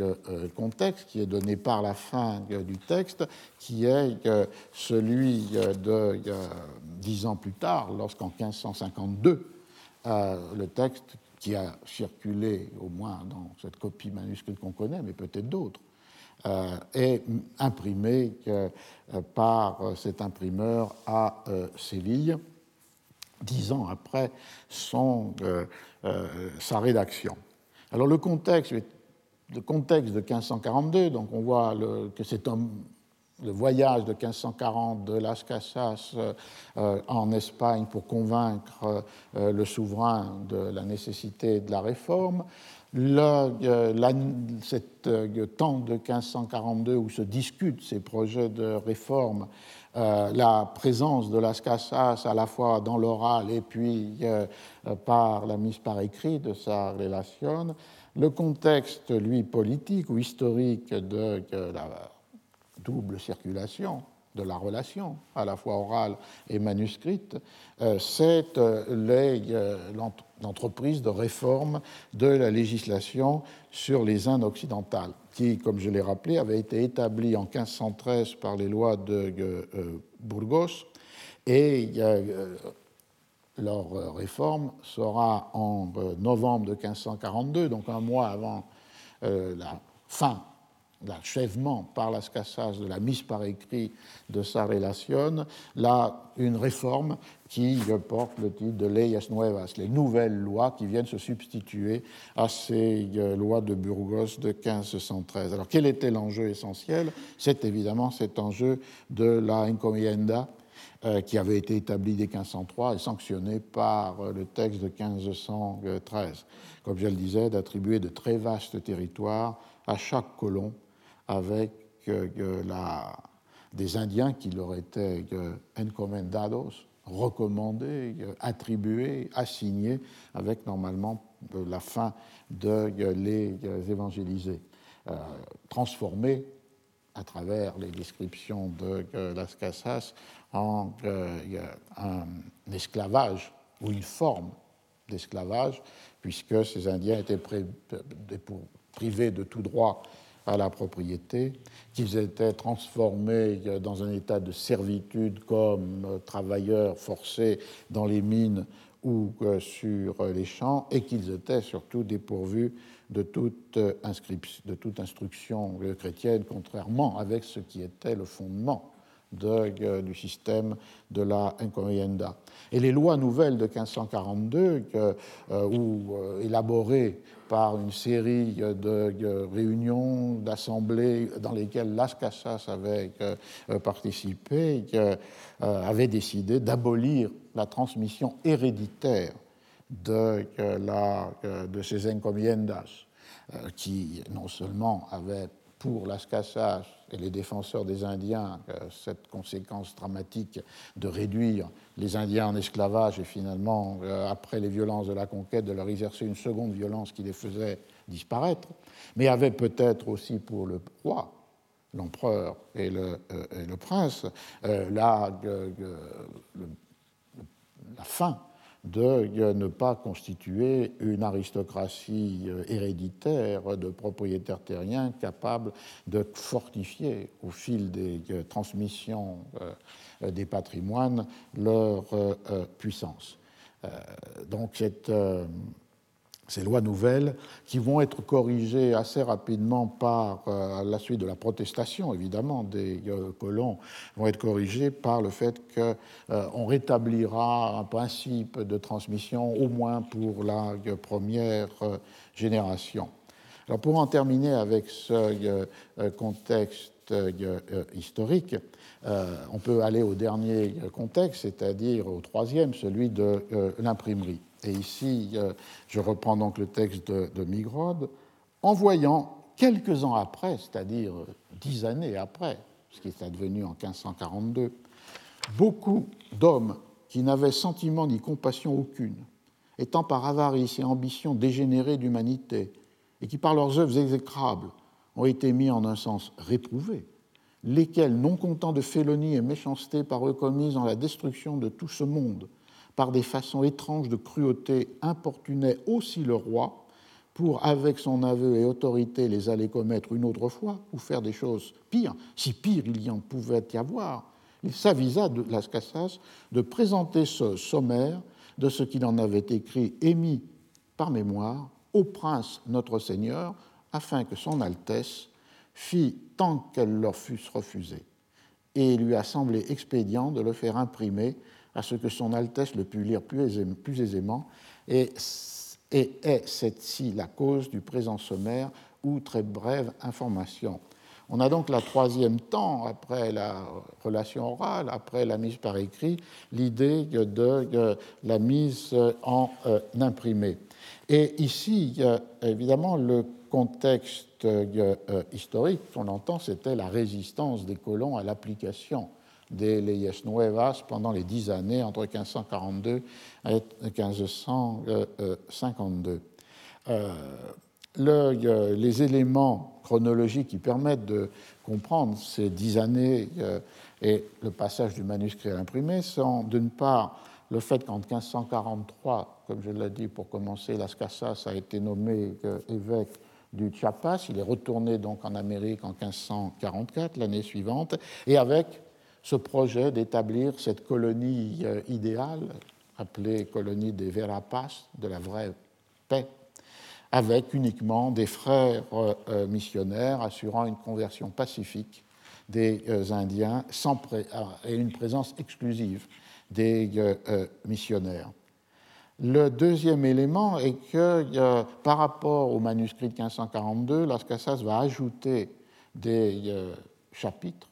contexte qui est donné par la fin du texte, qui est celui de dix ans plus tard, lorsqu'en 1552, le texte qui a circulé, au moins dans cette copie manuscrite qu'on connaît, mais peut-être d'autres, euh, est imprimé euh, par euh, cet imprimeur à Séville, dix ans après son, sa rédaction. Alors le contexte, contexte de 1542, donc on voit que c'est un le voyage de 1540 de Las Casas euh, en Espagne pour convaincre euh, le souverain de la nécessité de la réforme. Euh, temps de 1542 où se discutent ces projets de réforme, la présence de Las Casas à la fois dans l'oral et puis par la mise par écrit de sa relation, le contexte, lui, politique ou historique de, de double circulation de la relation, à la fois orale et manuscrite, euh, c'est euh, euh, l'entreprise de réforme de la législation sur les Indes occidentales, qui, comme je l'ai rappelé, avait été établie en 1513 par les lois de Burgos, et leur réforme sera en novembre de 1542, donc un mois avant la fin l'achèvement par las Casas de la mise par écrit de sa relation, là, une réforme qui porte le titre de Leyes Nuevas, les nouvelles lois qui viennent se substituer à ces euh, lois de Burgos de 1513. Alors, quel était l'enjeu essentiel? C'est évidemment cet enjeu de la encomienda euh, qui avait été établie dès 1503 et sanctionnée par euh, le texte de 1513. Comme je le disais, d'attribuer de très vastes territoires à chaque colon avec la, des Indiens qui leur étaient encomendados recommandé, attribué, assigné, avec normalement la fin de les évangéliser, transformé à travers les descriptions de Las Casas en un esclavage ou une forme d'esclavage, puisque ces Indiens étaient privés de tout droit à la propriété, qu'ils étaient transformés dans un état de servitude comme travailleurs forcés dans les mines ou sur les champs, et qu'ils étaient surtout dépourvus de toute, de toute instruction chrétienne, contrairement avec ce qui était le fondement de, du système de la encomienda. Et les lois nouvelles de 1542, euh, ou euh, élaborées par une série de, réunions, d'assemblées dans lesquelles Las Casas avait euh, participé, avaient décidé d'abolir la transmission héréditaire de, la, de ces encomiendas, qui non seulement avaient pour Las Casas et les défenseurs des Indiens cette conséquence dramatique de réduire les Indiens en esclavage et finalement, euh, après les violences de la conquête, de leur exercer une seconde violence qui les faisait disparaître, mais avait peut-être aussi pour le roi, l'empereur et, le, euh, prince, euh, la, la fin de ne pas constituer une aristocratie euh, héréditaire de propriétaires terriens capable de fortifier au fil des euh, transmissions euh, des patrimoines leur puissance. Donc cette ces lois nouvelles qui vont être corrigées assez rapidement par euh, la suite de la protestation, évidemment, des euh, colons, vont être corrigées par le fait qu'on euh, rétablira un principe de transmission au moins pour la première génération. Alors pour en terminer avec ce contexte historique, on peut aller au dernier contexte, c'est-à-dire au troisième, celui de l'imprimerie. Et ici, euh, je reprends donc le texte de, de Migrode, en voyant quelques ans après, c'est-à-dire dix années après, ce qui est advenu en 1542, beaucoup d'hommes qui n'avaient sentiment ni compassion aucune, étant par avarice et ambition dégénérés d'humanité, et qui par leurs œuvres exécrables ont été mis en un sens réprouvé, lesquels, non contents de félonie et méchanceté par eux commises dans la destruction de tout ce monde, par des façons étranges de cruauté, importunait aussi le roi pour, avec son aveu et autorité, les aller commettre une autre fois ou faire des choses pires, si pire il y en pouvait y avoir. Il s'avisa de Las Casas de présenter ce sommaire de ce qu'il en avait écrit, émis par mémoire, au prince notre Seigneur, afin que son Altesse fît tant qu'elle leur fût refusée. Et il lui a semblé expédient de le faire imprimer à ce que son Altesse le pût lire plus aisément, et, est cette-ci la cause du présent sommaire ou très brève information. On a donc la troisième temps, après la relation orale, après la mise par écrit, l'idée de, la mise en euh, imprimé. Et ici, évidemment, le contexte euh, historique qu'on entend, c'était la résistance des colons à l'application des leyes nuevas pendant les dix années entre 1542 et 1552. Euh, le, les éléments chronologiques qui permettent de comprendre ces dix années euh, et le passage du manuscrit à l'imprimé sont d'une part le fait qu'en 1543, comme je l'ai dit pour commencer, Las Casas a été nommé euh, évêque du Chiapas. Il est retourné donc en Amérique en 1544, l'année suivante, et avec ce projet d'établir cette colonie euh, idéale, appelée colonie des Verapas, de la vraie paix, avec uniquement des frères euh, euh, missionnaires assurant une conversion pacifique des Indiens sans et une présence exclusive des missionnaires. Le deuxième élément est que par rapport au manuscrit de 1542, Las Casas va ajouter des chapitres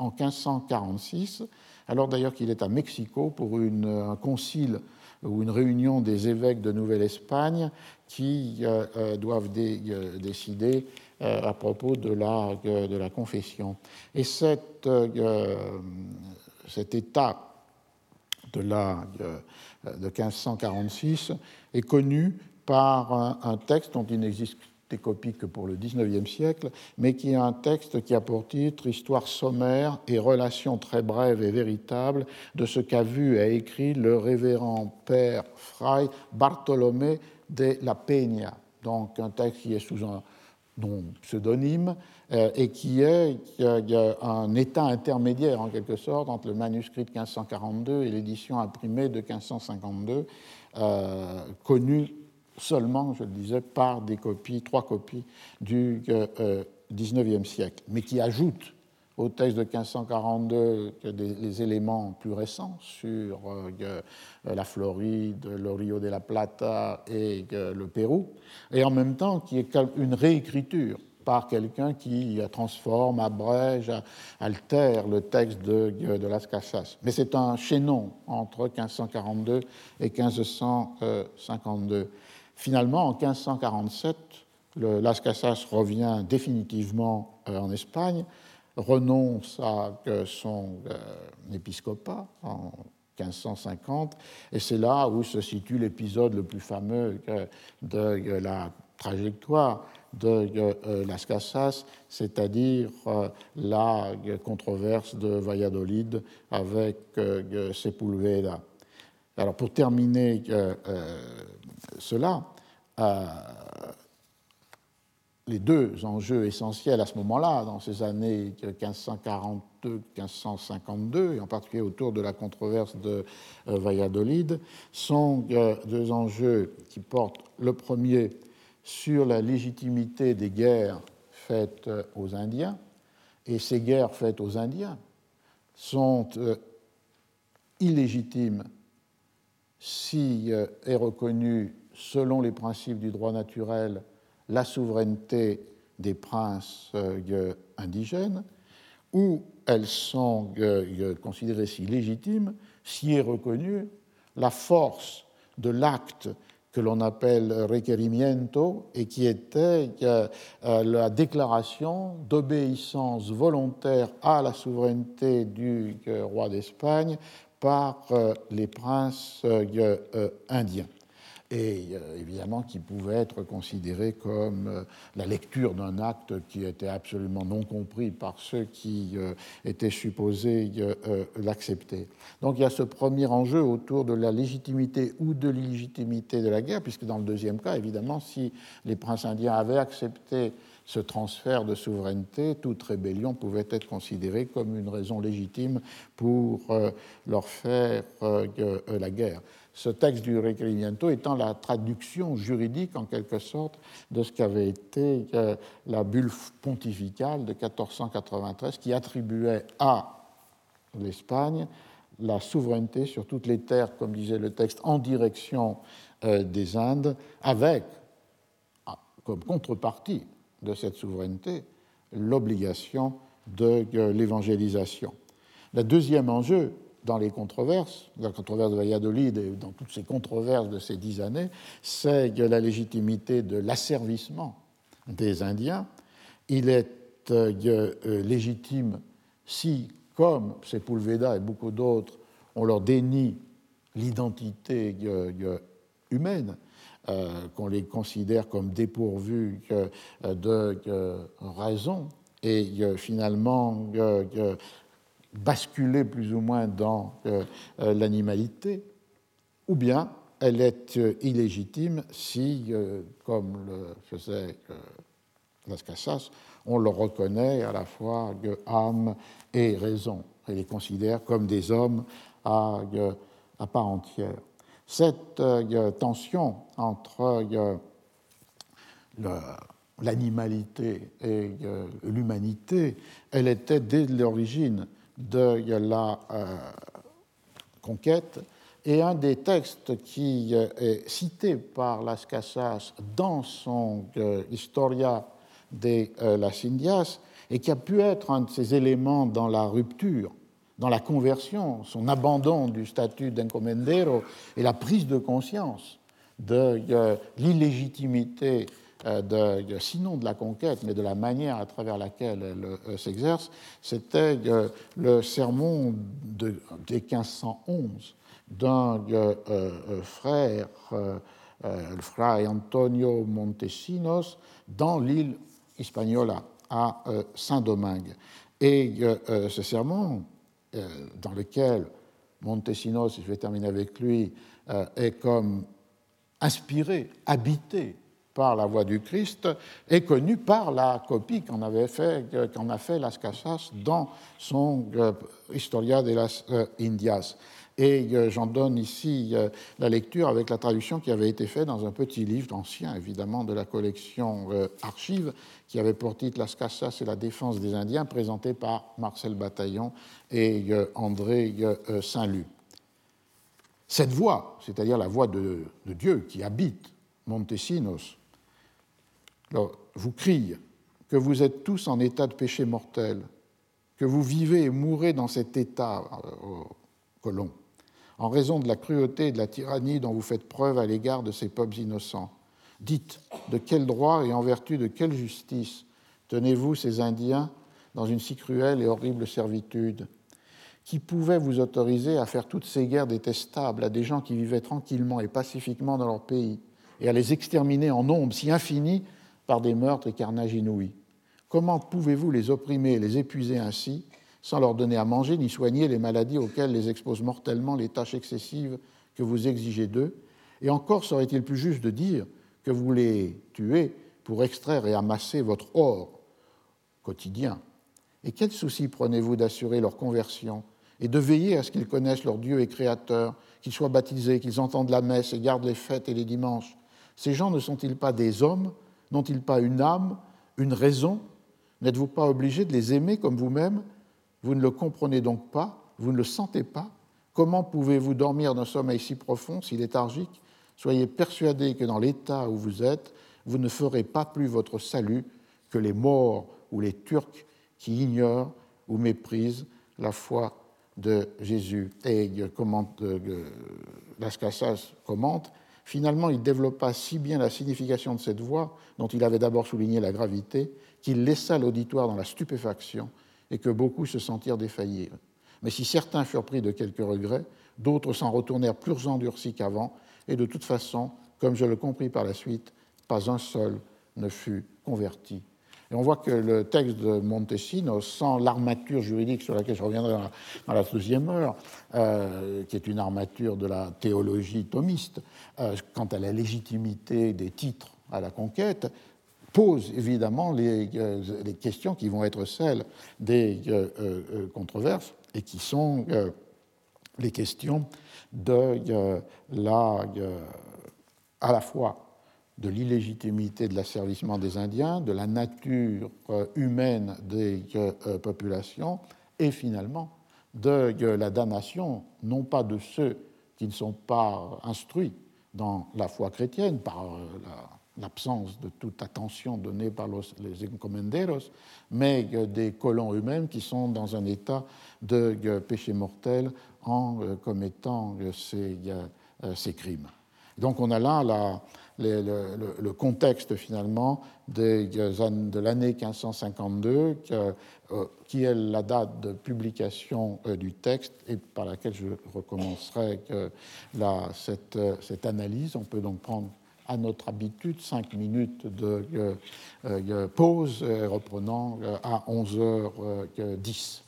en 1546, alors d'ailleurs qu'il est à Mexico pour un concile ou une réunion des évêques de Nouvelle-Espagne qui euh, euh, doivent euh, décider à propos de la, de la confession. Et cette, cet état de, la, de 1546 est connu par un, texte dont il n'existe des copies que pour le XIXe siècle, mais qui est un texte qui a pour titre Histoire sommaire et relations très brèves et véritables de ce qu'a vu et écrit le révérend père Fray Bartolomé de la Peña. Donc un texte qui est sous un pseudonyme euh, et qui est un état intermédiaire en quelque sorte entre le manuscrit de 1542 et l'édition imprimée de 1552, euh, connu seulement, je le disais, par des copies, trois copies du XIXe euh, siècle, mais qui ajoute au texte de 1542 des, les éléments plus récents sur euh, la Floride, le Rio de la Plata et le Pérou, et en même temps qui est une réécriture par quelqu'un qui transforme, abrège, altère le texte de, de Las Casas. Mais c'est un chaînon entre 1542 et 1552. Finalement, en 1547, le Las Casas revient définitivement euh, en Espagne, renonce à euh, son euh, épiscopat en 1550, et c'est là où se situe l'épisode le plus fameux de la trajectoire de Las Casas, c'est-à-dire la controverse de Valladolid avec Sepulveda. Alors pour terminer cela, euh, les deux enjeux essentiels à ce moment-là, dans ces années 1542-1552, et en particulier autour de la controverse de euh, Valladolid, sont euh, deux enjeux qui portent le premier sur la légitimité des guerres faites aux Indiens, et ces guerres faites aux Indiens sont illégitimes si est reconnue selon les principes du droit naturel, la souveraineté des princes euh, indigènes, ou elles sont euh, considérées si légitimes si est reconnue la force de l'acte que l'on appelle requerimiento et qui était euh, la déclaration d'obéissance volontaire à la souveraineté du roi d'Espagne par les princes indiens et euh, évidemment qui pouvait être considéré comme euh, la lecture d'un acte qui était absolument non compris par ceux qui euh, étaient supposés l'accepter. Donc il y a ce premier enjeu autour de la légitimité ou de l'illégitimité de la guerre, puisque dans le deuxième cas, évidemment, si les princes indiens avaient accepté ce transfert de souveraineté, toute rébellion pouvait être considérée comme une raison légitime pour leur faire la guerre ce texte du Requerimiento étant la traduction juridique en quelque sorte de ce qu'avait été euh, la bulle pontificale de 1493 qui attribuait à l'Espagne la souveraineté sur toutes les terres, comme disait le texte, en direction euh, des Indes, avec ah, comme contrepartie de cette souveraineté l'obligation de euh, l'évangélisation. Le deuxième enjeu, dans les controverses, la controverse de Valladolid et dans toutes ces controverses de ces dix années, c'est la légitimité de l'asservissement des Indiens. Il est euh, euh, légitime si, comme Sepulveda et beaucoup d'autres, on leur dénie l'identité euh, humaine, qu'on les considère comme dépourvus de raison, et finalement basculer plus ou moins dans euh, euh, l'animalité, ou bien elle est euh, illégitime si, comme le faisait Las Casas, on le reconnaît à la fois âme et raison, et les considère comme des hommes à, à part entière. Cette tension entre l'animalité et l'humanité, elle était dès l'origine de la euh, conquête. Et un des textes qui euh, est cité par Las Casas dans son euh, Historia de las Indias et qui a pu être un de ces éléments dans la rupture, dans la conversion, son abandon du statut d'encomendero et la prise de conscience de l'illégitimité de, sinon de la conquête, mais de la manière à travers laquelle elle s'exerce, c'était le sermon de, des 1511 d'un frère, le frère Antonio Montesinos, dans l'île Hispaniola, à Saint-Domingue. Et ce sermon, dans lequel Montesinos, je vais terminer avec lui, est comme inspiré, habité par la voix du Christ, est connu par la copie qu'en avait fait, qu'en a fait Las Casas dans son euh, Historia de las euh, Indias. Et euh, j'en donne ici la lecture avec la traduction qui avait été faite dans un petit livre ancien, évidemment, de la collection Archives, qui avait pour titre Las Casas et la défense des Indiens, présenté par Marcel Bataillon et André Saint-Lut. Cette voix, c'est-à-dire la voix de, Dieu qui habite Montesinos, vous crie que vous êtes tous en état de péché mortel, que vous vivez et mourrez dans cet état, euh, colon, en raison de la cruauté et de la tyrannie dont vous faites preuve à l'égard de ces peuples innocents. Dites, de quel droit et en vertu de quelle justice tenez-vous ces Indiens dans une si cruelle et horrible servitude? Qui pouvait vous autoriser à faire toutes ces guerres détestables à des gens qui vivaient tranquillement et pacifiquement dans leur pays et à les exterminer en nombre si infini par des meurtres et carnages inouïs. Comment pouvez-vous les opprimer et les épuiser ainsi sans leur donner à manger ni soigner les maladies auxquelles les exposent mortellement les tâches excessives que vous exigez d'eux? Et encore serait-il plus juste de dire que vous les tuez pour extraire et amasser votre or quotidien. Et quel souci prenez-vous d'assurer leur conversion et de veiller à ce qu'ils connaissent leur Dieu et Créateur, qu'ils soient baptisés, qu'ils entendent la messe et gardent les fêtes et les dimanches? Ces gens ne sont-ils pas des hommes N'ont-ils pas une âme, une raison? N'êtes-vous pas obligé de les aimer comme vous-même? Vous ne le comprenez donc pas Vous ne le sentez pas? Comment pouvez-vous dormir d'un sommeil si profond, si léthargique Soyez persuadés que dans l'état où vous êtes, vous ne ferez pas plus votre salut que les morts ou les Turcs qui ignorent ou méprisent la foi de Jésus. Et commente, Las Casas commente, finalement, il développa si bien la signification de cette voix, dont il avait d'abord souligné la gravité, qu'il laissa l'auditoire dans la stupéfaction et que beaucoup se sentirent défaillir. Mais si certains furent pris de quelques regrets, d'autres s'en retournèrent plus endurcis qu'avant, et de toute façon, comme je le compris par la suite, pas un seul ne fut converti et on voit que le texte de Montesino, sans l'armature juridique sur laquelle je reviendrai dans la, deuxième heure, euh, qui est une armature de la théologie thomiste, euh, quant à la légitimité des titres à la conquête, pose évidemment les, euh, questions qui vont être celles des controverses et qui sont les questions de la, à la fois de l'illégitimité de l'asservissement des Indiens, de la nature euh, humaine des euh, euh, populations et finalement de la damnation, non pas de ceux qui ne sont pas instruits dans la foi chrétienne par l'absence de toute attention donnée par les encomenderos, mais des colons eux-mêmes qui sont dans un état de péché mortel en commettant ces, ces crimes. Donc on a là la, le, contexte finalement de l'année 1552, euh, qui est la date de publication euh, du texte et par laquelle je recommencerai cette, cette, analyse. On peut donc prendre à notre habitude cinq minutes de euh, pause, reprenant à 11h10.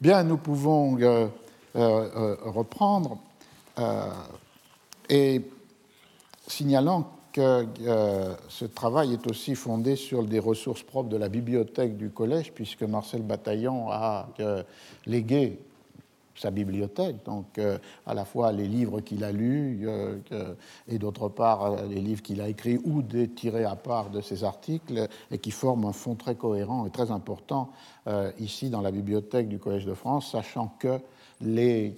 Bien, nous pouvons reprendre et signalant que euh, ce travail est aussi fondé sur des ressources propres de la bibliothèque du collège, puisque Marcel Bataillon a euh, légué sa bibliothèque, donc euh, à la fois les livres qu'il a lus et d'autre part les livres qu'il a écrits ou des tirés à part de ses articles et qui forment un fond très cohérent et très important ici dans la bibliothèque du Collège de France, sachant que les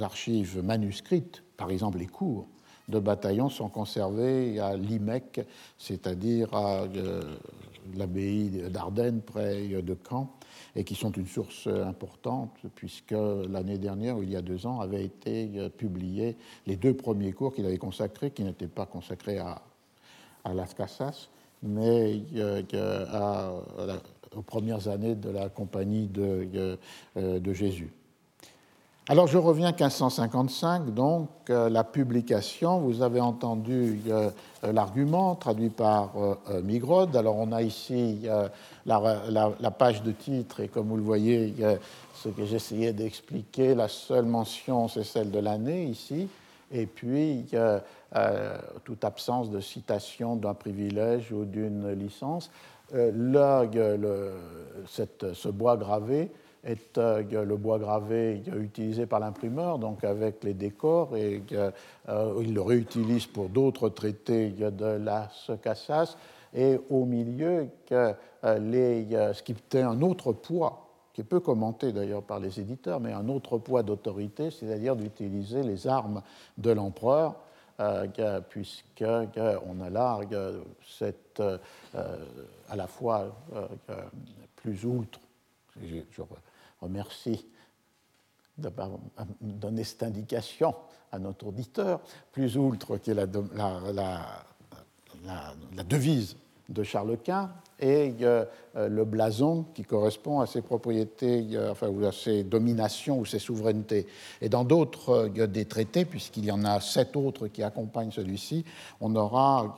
archives manuscrites par exemple, les cours de bataillon sont conservés à l'IMEC, c'est-à-dire à, euh, l'abbaye d'Ardennes près de Caen et qui sont une source importante puisque l'année dernière, ou il y a deux ans, avaient été publiés les deux premiers cours qu'il avait consacrés, qui n'étaient pas consacrés à, Las Casas, mais à, aux premières années de la compagnie de Jésus. Alors je reviens 1555, donc euh, la publication, vous avez entendu euh, l'argument traduit par euh, Migrod. Alors on a ici la, page de titre et comme vous le voyez, ce que j'essayais d'expliquer, la seule mention c'est celle de l'année ici, et puis toute absence de citation d'un privilège ou d'une licence. Là, ce bois gravé est euh, le bois gravé utilisé par l'imprimeur, donc avec les décors, et euh, il le réutilise pour d'autres traités. De la Cassas, et au milieu, euh, les, ce qui était un autre poids, qui est peu commenté d'ailleurs par les éditeurs, mais un autre poids d'autorité, c'est-à-dire d'utiliser les armes de l'empereur, puisqu'on a là cette, à la fois plus outre, remercie de donner cette indication à notre auditeur, plus outre qui est la, devise de Charles Quint et euh, le blason qui correspond à ses propriétés, euh, enfin, ou à ses dominations ou ses souverainetés. Et dans d'autres euh, des traités, puisqu'il y en a sept autres qui accompagnent celui-ci, on aura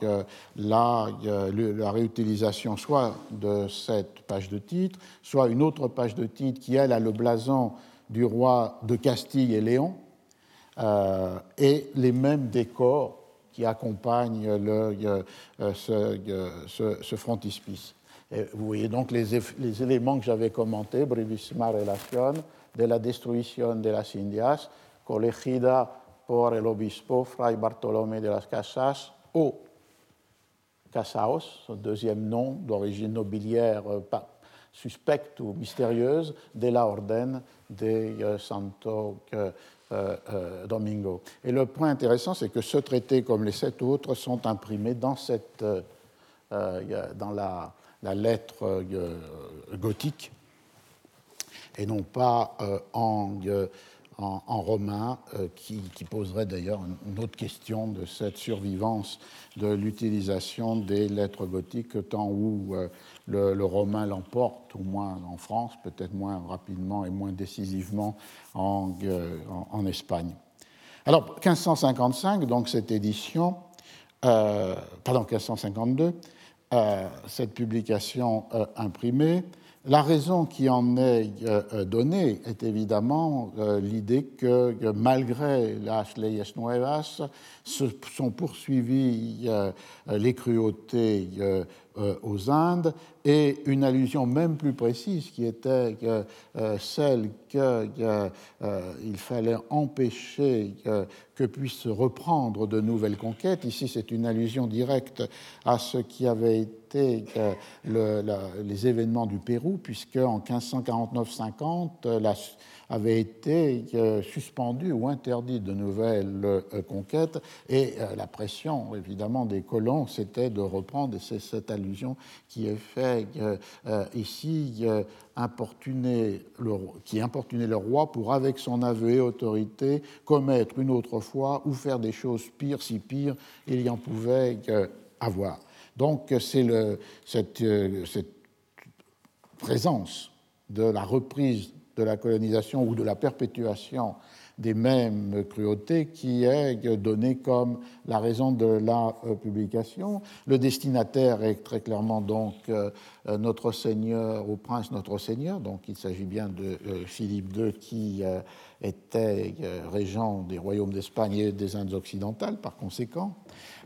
la, la réutilisation soit de cette page de titre, soit une autre page de titre qui, elle, a le blason du roi de Castille et Léon, et les mêmes décors qui accompagne le, euh, ce, ce, frontispice. Vous voyez donc les, les éléments que j'avais commentés, brevísima relación de la destruction de las Indias, colegida por el obispo Fray Bartolomé de las Casas o Casaos, deuxième nom d'origine nobiliaire euh, suspecte ou mystérieuse, de la Orden de euh, Santo euh, euh, Domingo. Et le point intéressant, c'est que ce traité, comme les sept autres, sont imprimés dans, cette, euh, dans la, lettre gothique et non pas en, en, romain, qui, poserait d'ailleurs une autre question de cette survivance de l'utilisation des lettres gothiques, tant où le, romain l'emporte, au moins en France, peut-être moins rapidement et moins décisivement en, euh, Espagne. Alors, 1555, donc cette édition, euh, pardon, 1552, euh, cette publication imprimée, la raison qui en est donnée est évidemment l'idée que, malgré las leyes nuevas, se sont poursuivies les cruautés euh, aux Indes, et une allusion même plus précise qui était euh, celle qu'il euh, fallait empêcher que puissent reprendre de nouvelles conquêtes. Ici, c'est une allusion directe à ce qui avait été les événements du Pérou, puisque en 1549-50, la avait été euh, suspendu ou interdit de nouvelles euh, conquêtes, et euh, la pression, évidemment, des colons, c'était de reprendre, et c'est cette allusion qui est faite ici, importuner le, qui importunait le roi pour, avec son aveu et autorité, commettre une autre fois ou faire des choses pires, si pires il y en pouvait avoir. Donc c'est cette, cette présence de la reprise de la colonisation ou de la perpétuation des mêmes cruautés qui est donnée comme la raison de la euh, publication. Le destinataire est très clairement donc euh, notre Seigneur, au prince notre Seigneur, donc il s'agit bien de euh, Philippe II qui était régent des royaumes d'Espagne et des Indes occidentales par conséquent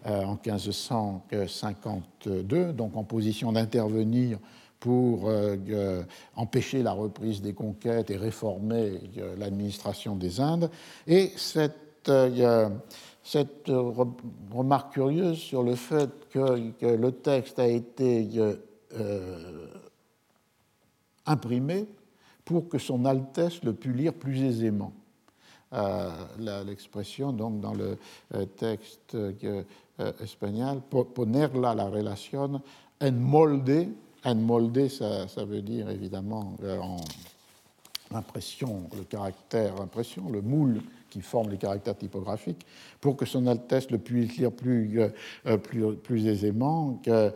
en 1552, donc en position d'intervenir pour euh, euh, empêcher la reprise des conquêtes et réformer euh, l'administration des Indes. Et cette, cette remarque curieuse sur le fait que, le texte a été imprimé pour que son Altesse le pût lire plus aisément. L'expression, donc, dans le texte espagnol, ponerla la relation en molde enmoldé, ça, ça veut dire évidemment en impression, le caractère impression, le moule qui forme les caractères typographiques, pour que Son Altesse le puisse lire plus, plus, plus aisément. Que,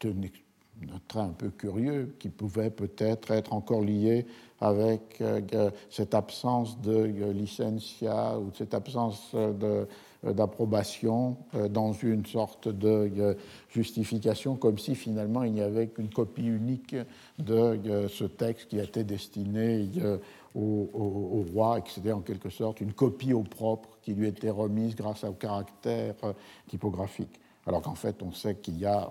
c'est un, trait un peu curieux qui pouvait peut-être être encore lié avec cette absence de licentia ou cette absence de, euh, d'approbation euh, dans une sorte de euh, justification, comme si finalement il n'y avait qu'une copie unique de ce texte qui était destiné au, roi, et que c'était en quelque sorte une copie au propre qui lui était remise grâce au caractère typographique. Alors qu'en fait, on sait qu'il y a,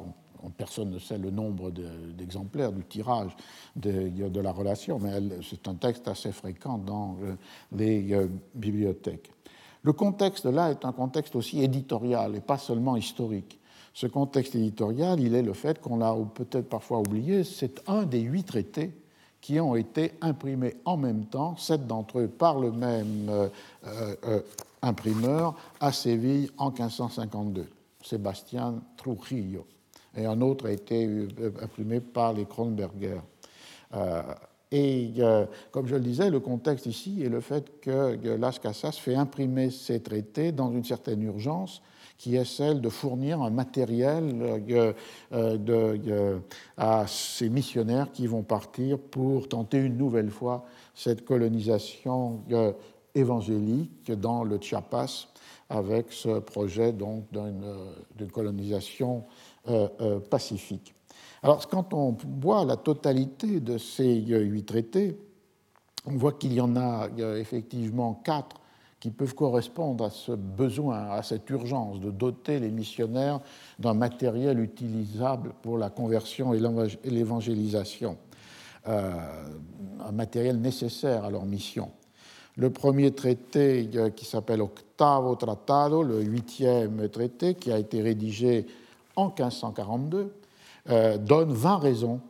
personne ne sait le nombre d'exemplaires du tirage de, la relation, mais c'est un texte assez fréquent dans les bibliothèques. Le contexte là est un contexte aussi éditorial et pas seulement historique. Ce contexte éditorial, il est le fait qu'on l'a peut-être parfois oublié, c'est un des huit traités qui ont été imprimés en même temps, sept d'entre eux par le même euh, euh, imprimeur à Séville en 1552, Sébastien Trujillo. Et un autre a été euh, imprimé par les Kronberger. Et euh, comme je le disais, le contexte ici est le fait que Las Casas fait imprimer ces traités dans une certaine urgence qui est celle de fournir un matériel euh, euh, à ces missionnaires qui vont partir pour tenter une nouvelle fois cette colonisation évangélique dans le Chiapas avec ce projet d'une colonisation pacifique. Alors, quand on voit la totalité de ces huit traités, on voit qu'il y en a effectivement quatre qui peuvent correspondre à ce besoin, à cette urgence de doter les missionnaires d'un matériel utilisable pour la conversion et l'évangélisation, euh, un matériel nécessaire à leur mission. Le premier traité euh, qui s'appelle Octavo Tratado, le huitième traité, qui a été rédigé en 1542, euh, donne 20 raisons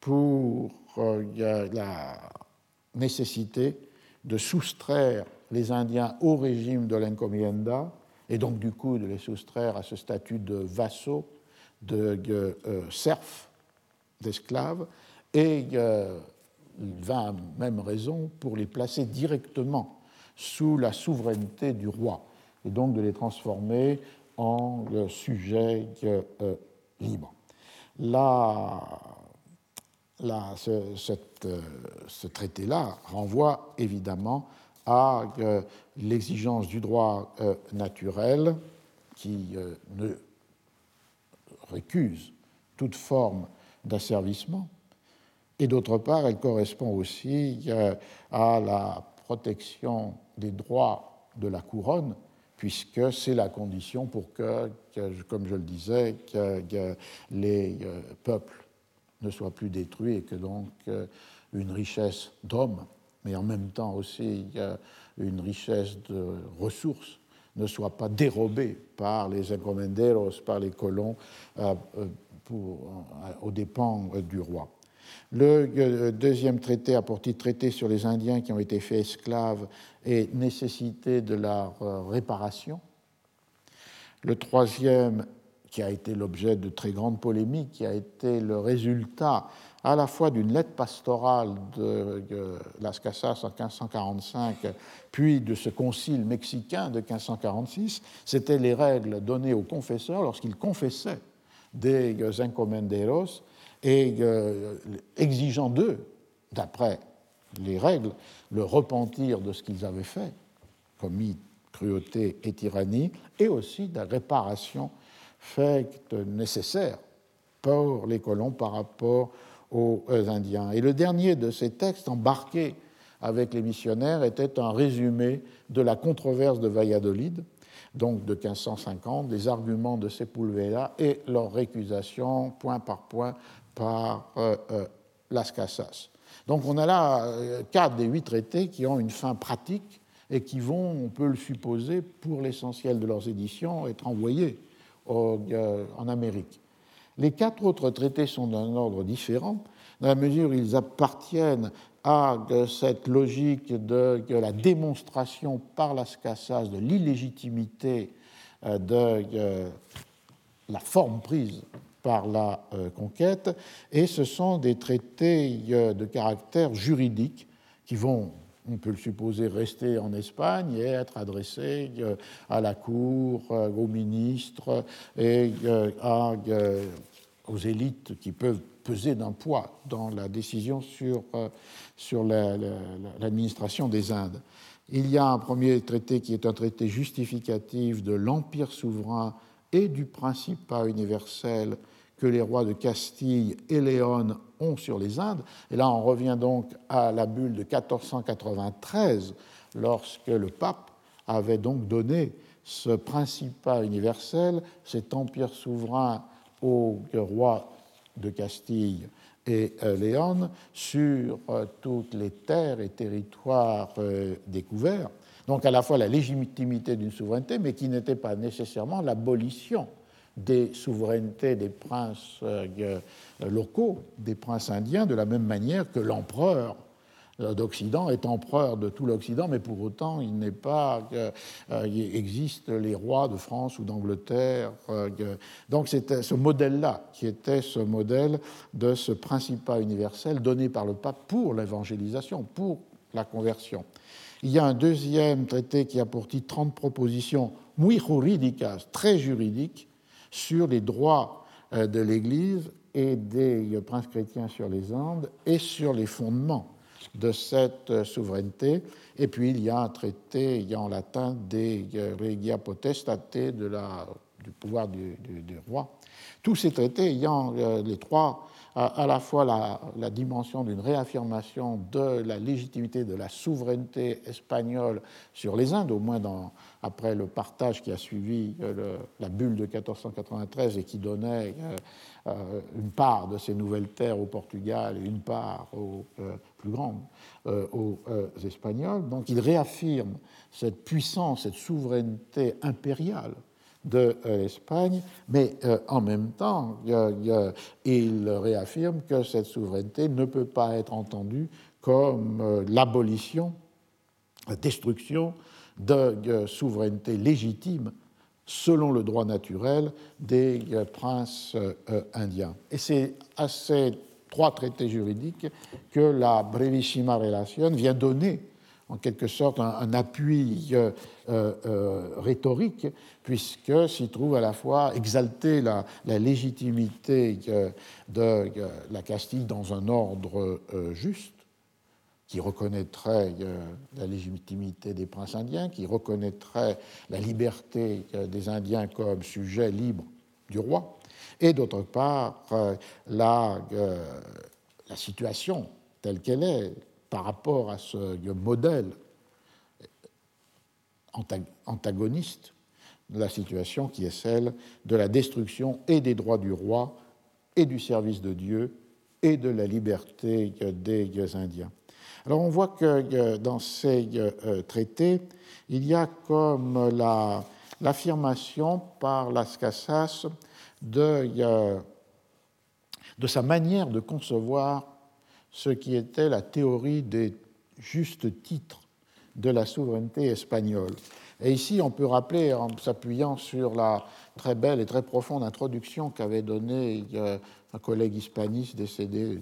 pour euh, la nécessité de soustraire les Indiens au régime de l'encomienda et donc du coup de les soustraire à ce statut de vassaux, de euh, serfs, d'esclaves, et 20 même raisons pour les placer directement sous la souveraineté du roi et donc de les transformer en sujets libres ce, traité-là renvoie évidemment à euh, l'exigence du droit euh, naturel qui euh, ne récuse toute forme d'asservissement, et d'autre part, elle correspond aussi à la protection des droits de la couronne puisque c'est la condition pour que, comme je le disais, que, les euh, peuples ne soient plus détruits et que donc euh, une richesse d'hommes, mais en même temps aussi une richesse de ressources, ne soit pas dérobée par les encomenderos, par les colons, euh, aux dépens du roi. Le deuxième traité a pour titre Traité sur les Indiens qui ont été faits esclaves et nécessité de leur euh, réparation. Le troisième, qui a été l'objet de très grandes polémiques, qui a été le résultat à la fois d'une lettre pastorale de Las Casas en 1545, puis de ce concile mexicain de 1546, c'était les règles données aux confesseurs lorsqu'ils confessaient des encomenderos et euh, exigeant d'eux, d'après les règles, le repentir de ce qu'ils avaient fait, commis cruauté et tyrannie, et aussi de la réparation faite nécessaire pour les colons par rapport aux Indiens. Et le dernier de ces textes embarqués avec les missionnaires était un résumé de la controverse de Valladolid, donc de 1550, des arguments de Sepulveda et leur récusation point par point par euh, euh, Las Casas. Donc on a là euh, quatre des huit traités qui ont une fin pratique et qui vont, on peut le supposer, pour l'essentiel de leurs éditions, être envoyés en Amérique. Les quatre autres traités sont d'un ordre différent, dans la mesure où ils appartiennent à cette logique de, la démonstration par Las Casas de l'illégitimité de la forme prise par la conquête, et ce sont des traités de caractère juridique qui vont on peut le supposer, rester en Espagne et être adressé à la cour, aux ministres et aux élites qui peuvent peser d'un poids dans la décision sur, euh, sur l'administration des Indes. Il y a un premier traité qui est un traité justificatif de l'empire souverain et du principat universel que les rois de Castille et Léon ont sur les Indes. Et là, on revient donc à la bulle de 1493, lorsque le pape avait donc donné ce principat universel, cet empire souverain aux rois de Castille et euh, Léon sur euh, toutes les terres et territoires euh, découverts. Donc à la fois la légitimité d'une souveraineté, mais qui n'était pas nécessairement l'abolition des souverainetés des princes locaux, des princes indiens, de la même manière que l'empereur euh, d'Occident est empereur de tout l'Occident, mais pour autant, il n'est pas. Euh, il existe les rois de France ou d'Angleterre. Euh, donc, c'était ce modèle-là qui était ce modèle de ce principat universel donné par le pape pour l'évangélisation, pour la conversion. Il y a un deuxième traité qui a pour titre 30 propositions muy jurídicas, très juridiques, sur les droits de l'Église et des princes chrétiens sur les Andes et sur les fondements de cette souveraineté. Et puis il y a un traité en latin des regia potestate, de la, du pouvoir du, roi. Tous ces traités ayant euh, les trois à, la fois la, dimension d'une réaffirmation de la légitimité de la souveraineté espagnole sur les Indes, au moins après le partage qui a suivi euh, la bulle de 1493 et qui donnait euh, euh, une part de ces nouvelles terres au Portugal et une part plus grande aux Espagnols. Donc il réaffirme cette puissance, cette souveraineté impériale de l'Espagne, mais en même temps, il réaffirme que cette souveraineté ne peut pas être entendue comme l'abolition, la destruction de souveraineté légitime selon le droit naturel des princes euh, indiens. Et c'est à ces trois traités juridiques que la Brevissima Relation vient donner en quelque sorte un, appui euh, euh, rhétorique, puisque s'y trouve à la fois exalter la, légitimité de la Castille dans un ordre juste, qui reconnaîtrait euh, la légitimité des princes indiens, qui reconnaîtrait la liberté euh, des Indiens comme sujet libre du roi, et d'autre part euh, la situation telle qu'elle est par rapport à ce modèle antagoniste de la situation qui est celle de la destruction et des droits du roi et du service de Dieu et de la liberté des Indiens. Alors on voit que euh, dans ces euh, euh, traités, il y a comme l'affirmation par Las Casas de, de sa manière de concevoir ce qui était la théorie des justes titres de la souveraineté espagnole. Et ici, on peut rappeler, en s'appuyant sur la très belle et très profonde introduction qu'avait donnée un collègue hispaniste décédé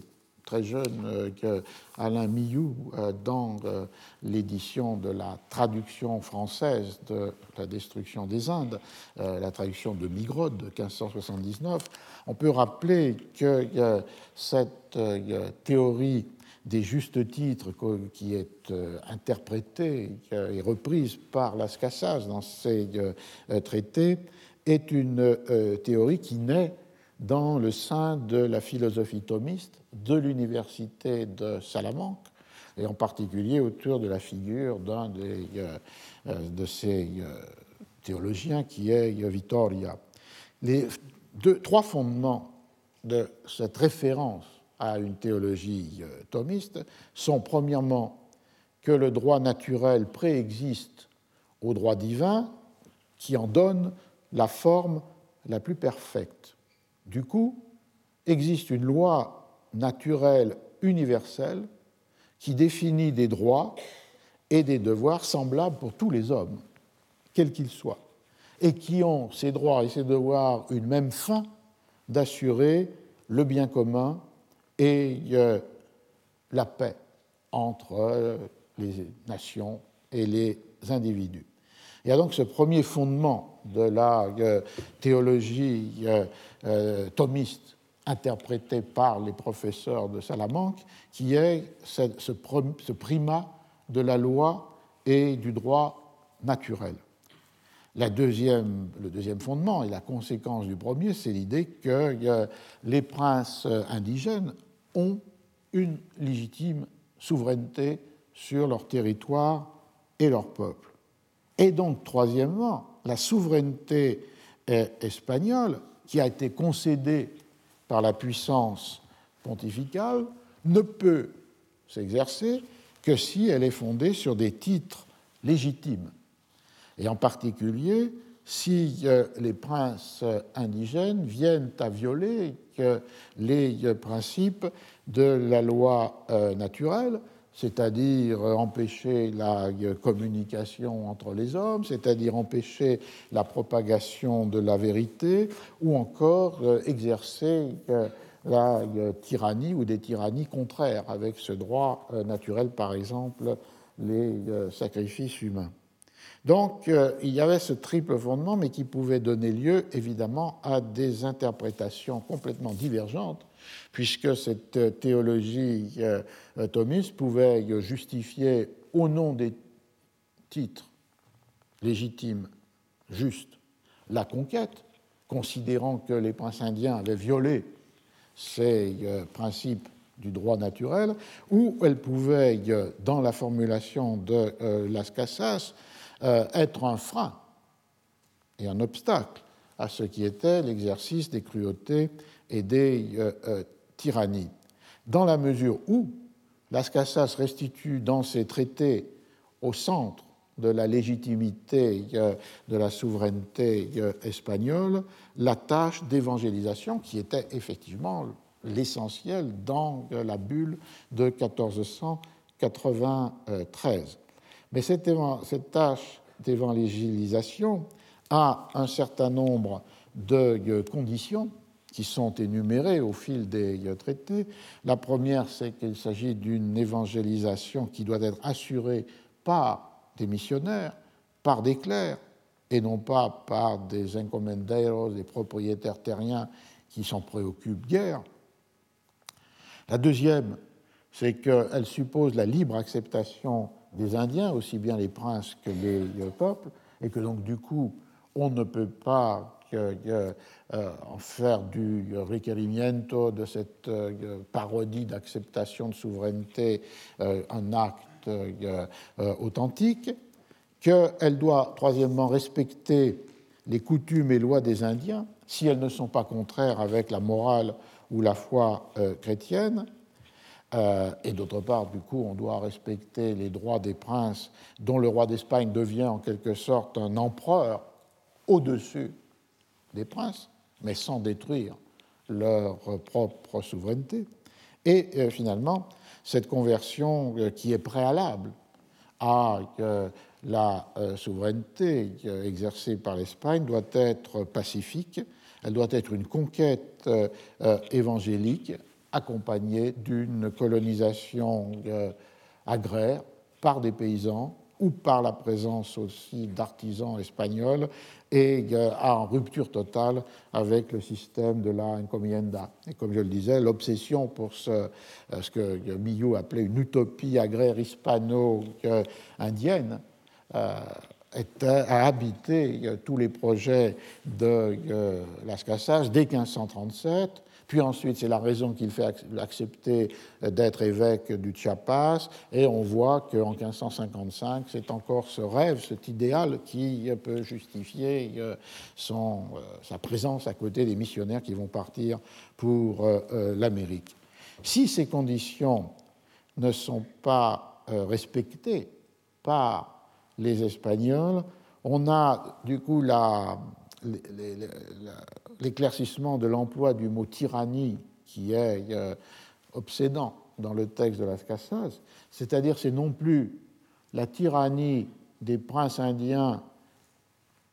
très jeune euh, que Alain Millou euh, dans euh, l'édition de la traduction française de La destruction des Indes, la traduction de Migrod de 1579, on peut rappeler que cette théorie des justes titres qui est interprétée et reprise par Las Casas dans ces traités est une théorie qui naît dans le sein de la philosophie thomiste de l'université de Salamanque, et en particulier autour de la figure d'un euh, euh, de ces euh, théologiens qui est Vittoria. Les trois fondements de cette référence à une théologie thomiste sont premièrement que le droit naturel préexiste au droit divin qui en donne la forme la plus parfaite. Du coup, existe une loi naturelle universelle qui définit des droits et des devoirs semblables pour tous les hommes, quels qu'ils soient, et qui ont ces droits et ces devoirs une même fin d'assurer le bien commun et la paix entre les nations et les individus. Il y a donc ce premier fondement de la théologie thomiste interprétée par les professeurs de Salamanque, qui est ce primat de la loi et du droit naturel. Le deuxième fondement et la conséquence du premier, c'est l'idée que les princes indigènes ont une légitime souveraineté sur leur territoire et leur peuple. Et donc, troisièmement, la souveraineté espagnole, qui a été concédée par la puissance pontificale, ne peut s'exercer que si elle est fondée sur des titres légitimes, et en particulier si euh, les princes indigènes viennent à violer les euh, principes de la loi euh, naturelle, c'est-à-dire empêcher la communication entre les hommes, c'est-à-dire empêcher la propagation de la vérité, ou encore exercer la tyrannie ou des tyrannies contraires avec ce droit naturel, par exemple les sacrifices humains. Donc euh, il y avait ce triple fondement, mais qui pouvait donner lieu évidemment à des interprétations complètement divergentes, puisque cette théologie euh, thomiste pouvait justifier au nom des titres légitimes, justes, la conquête, considérant que les princes indiens avaient violé ces euh, principes du droit naturel, ou elle pouvait, dans la formulation de Las Casas, euh, être un frein et un obstacle à ce qui était l'exercice des cruautés et des euh, euh, tyrannies. Dans la mesure où Las Casas restitue dans ses traités au centre de la légitimité de la souveraineté espagnole la tâche d'évangélisation qui était effectivement l'essentiel dans la bulle de 1493. Mais cette, tâche d'évangélisation a un certain nombre de conditions qui sont énumérées au fil des traités. La première, c'est qu'il s'agit d'une évangélisation qui doit être assurée par des missionnaires, par des clercs, et non pas par des encomenderos, des propriétaires terriens qui s'en préoccupent guère. La deuxième, c'est qu'elle suppose la libre acceptation des Indiens, aussi bien les princes que les peuples, et que donc du coup, on ne peut pas euh, en faire du requerimiento, de cette euh, parodie d'acceptation de souveraineté, euh, un acte authentique, qu'elle doit, troisièmement, respecter les coutumes et lois des Indiens, si elles ne sont pas contraires avec la morale ou la foi chrétienne, et d'autre part, du coup, on doit respecter les droits des princes, dont le roi d'Espagne devient en quelque sorte un empereur au-dessus des princes, mais sans détruire leur propre souveraineté. Et euh, finalement, cette conversion euh, qui est préalable à la souveraineté exercée par l'Espagne doit être pacifique, elle doit être une conquête évangélique accompagnée d'une colonisation euh, agraire par des paysans ou par la présence aussi d'artisans espagnols et euh, en rupture totale avec le système de la encomienda. Et comme je le disais, l'obsession pour ce, euh, ce que Millou appelait une utopie agraire hispano-indienne a habité tous les projets de Las Casas dès 1537 puis ensuite, c'est la raison qu'il fait accepter d'être évêque du Chiapas. Et on voit qu'en 1555, c'est encore ce rêve, cet idéal qui peut justifier euh, son, euh, sa présence à côté des missionnaires qui vont partir pour euh, l'Amérique. Si ces conditions ne sont pas respectées par les Espagnols, on a du coup la, l'éclaircissement de l'emploi du mot tyrannie qui est euh, obsédant dans le texte de Las Casas, c'est-à-dire c'est non plus la tyrannie des princes indiens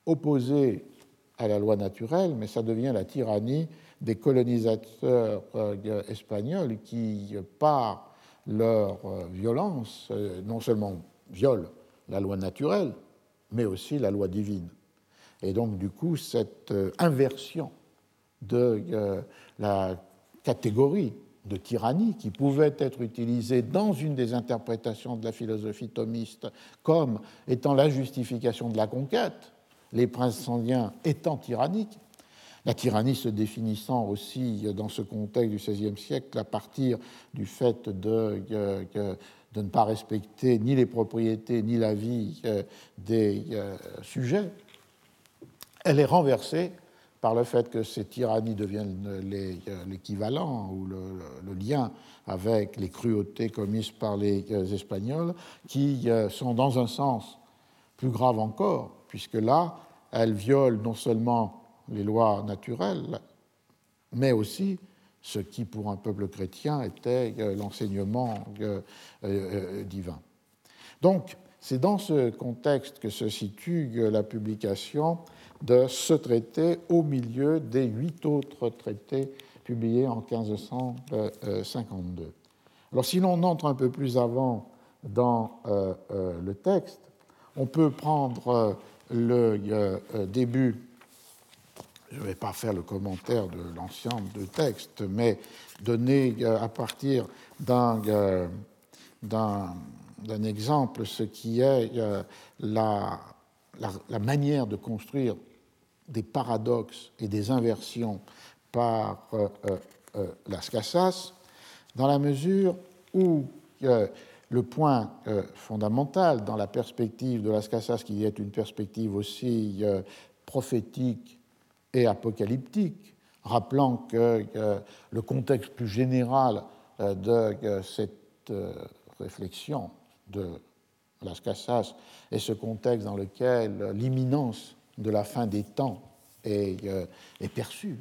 opposés à la loi naturelle, mais ça devient la tyrannie des colonisateurs espagnols qui, par leur violence, non seulement violent la loi naturelle, mais aussi la loi divine. Et donc, du coup, cette inversion de la catégorie de tyrannie qui pouvait être utilisée dans une des interprétations de la philosophie thomiste comme étant la justification de la conquête, les princes sanguins étant tyranniques, la tyrannie se définissant aussi dans ce contexte du XVIe siècle à partir du fait de, ne pas respecter ni les propriétés ni la vie euh, des euh, sujets, elle est renversée par le fait que ces tyrannies deviennent euh, l'équivalent ou le, lien avec les cruautés commises par les euh, Espagnols, qui euh, sont dans un sens plus grave encore, puisque là, elles violent non seulement les lois naturelles, mais aussi ce qui, pour un peuple chrétien, était l'enseignement divin. Donc, c'est dans ce contexte que se situe la publication de ce traité au milieu des huit autres traités publiés en 1552. Alors si l'on entre un peu plus avant dans euh, euh, le texte, on peut prendre euh, le début, je ne vais pas faire le commentaire de l'ensemble du texte, mais donner à partir d'un exemple ce qui est la la, manière de construire des paradoxes et des inversions par euh, euh, euh, Las Casas, dans la mesure où le point fondamental dans la perspective de Las Casas, qui est une perspective aussi prophétique et apocalyptique, rappelant que le contexte plus général de cette réflexion de Las Casas est ce contexte dans lequel l'imminence de la fin des temps est, euh, perçue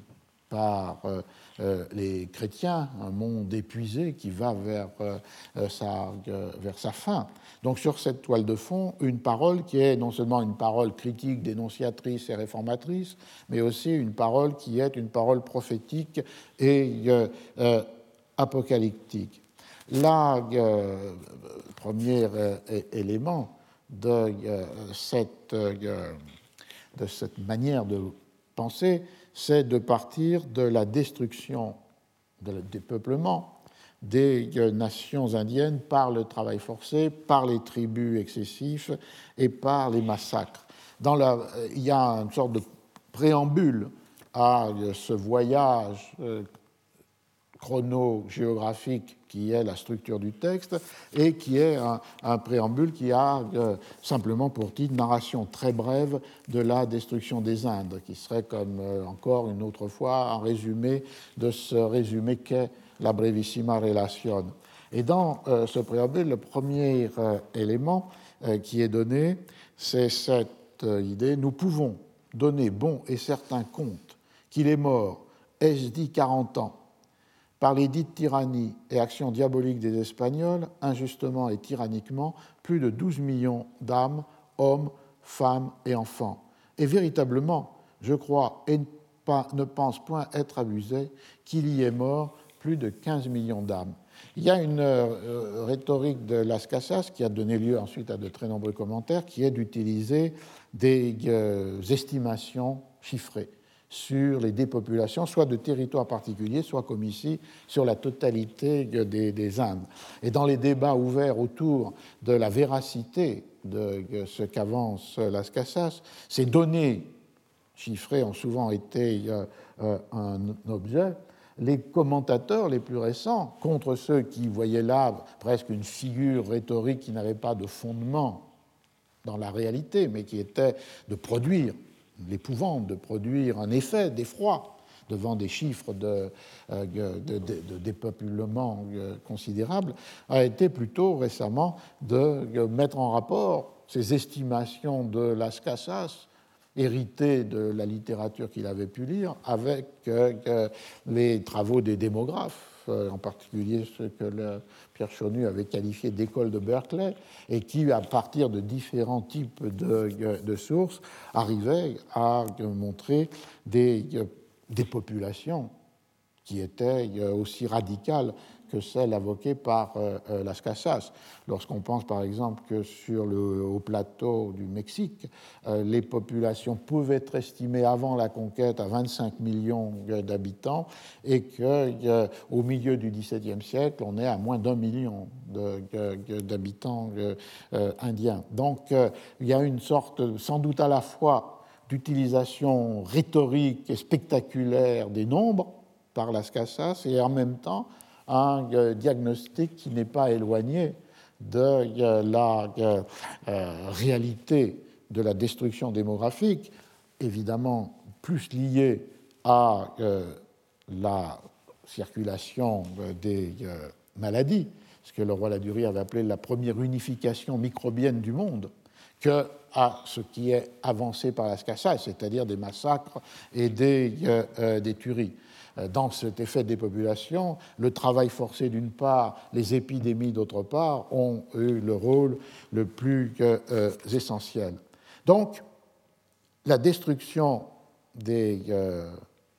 par euh, euh, les chrétiens, un monde épuisé qui va vers, sa, vers sa fin. Donc sur cette toile de fond, une parole qui est non seulement une parole critique, dénonciatrice et réformatrice, mais aussi une parole qui est une parole prophétique et apocalyptique. Là, premier élément de euh, cette, euh, de cette manière de penser, c'est de partir de la destruction, de dépeuplement des euh, nations indiennes par le travail forcé, par les tribus excessifs et par les massacres. La, il y a une sorte de préambule à ce voyage chrono-géographique qui est la structure du texte et qui est un, préambule qui a euh, simplement pour titre narration très brève de la destruction des Indes, qui serait comme euh, encore une autre fois un résumé de ce résumé qu'est la brevissima relation. Et dans euh, ce préambule, le premier élément qui est donné, c'est cette idée nous pouvons donner bon et certain compte qu'il est mort, ai-je dit 40 ans, par les dites tyrannies et actions diaboliques des Espagnols, injustement et tyranniquement, plus de 12 millions d'âmes, hommes, femmes et enfants. Et véritablement, je crois et ne pense point être abusé qu'il y ait mort plus de 15 millions d'âmes. Il y a une euh, rhétorique de Las Casas qui a donné lieu ensuite à de très nombreux commentaires, qui est d'utiliser des euh, estimations chiffrées sur les dépopulations, soit de territoires particuliers, soit comme ici, sur la totalité des, Indes. Et dans les débats ouverts autour de la véracité de ce qu'avance Las Casas, ces données chiffrées ont souvent été euh, euh, un objet. Les commentateurs les plus récents, contre ceux qui voyaient là presque une figure rhétorique qui n'avait pas de fondement dans la réalité, mais qui était de produire l'épouvante de produire un effet d'effroi devant des chiffres de, euh, de, dépeuplement euh, considérables, a été plutôt récemment de euh, mettre en rapport ces estimations de Las Casas, héritées de la littérature qu'il avait pu lire, avec les travaux des démographes. euh, en particulier ce que Pierre Chaunu avait qualifié d'école de Berkeley, et qui, à partir de différents types de, sources, arrivait à montrer des, des populations qui était aussi radicale celle invoquée par euh, euh, Las Casas. Lorsqu'on pense par exemple que sur le haut plateau du Mexique, euh, les populations pouvaient être estimées avant la conquête à 25 millions d'habitants et qu'au milieu du XVIIe siècle, on est à moins d'un million d'habitants indiens. Donc il y a une sorte, sans doute à la fois, d'utilisation rhétorique et spectaculaire des nombres par Las Casas et en même temps un euh, diagnostic qui n'est pas éloigné de euh, la euh, réalité de la destruction démographique, évidemment plus liée à la circulation des maladies, ce que le roi Ladurie avait appelé la première unification microbienne du monde, que à ce qui est avancé par la SCASA, c'est-à-dire des massacres et des, des tueries. Euh, dans cet effet des populations, le travail forcé d'une part, les épidémies d'autre part, ont eu le rôle le plus euh, essentiel. Donc, la destruction des euh,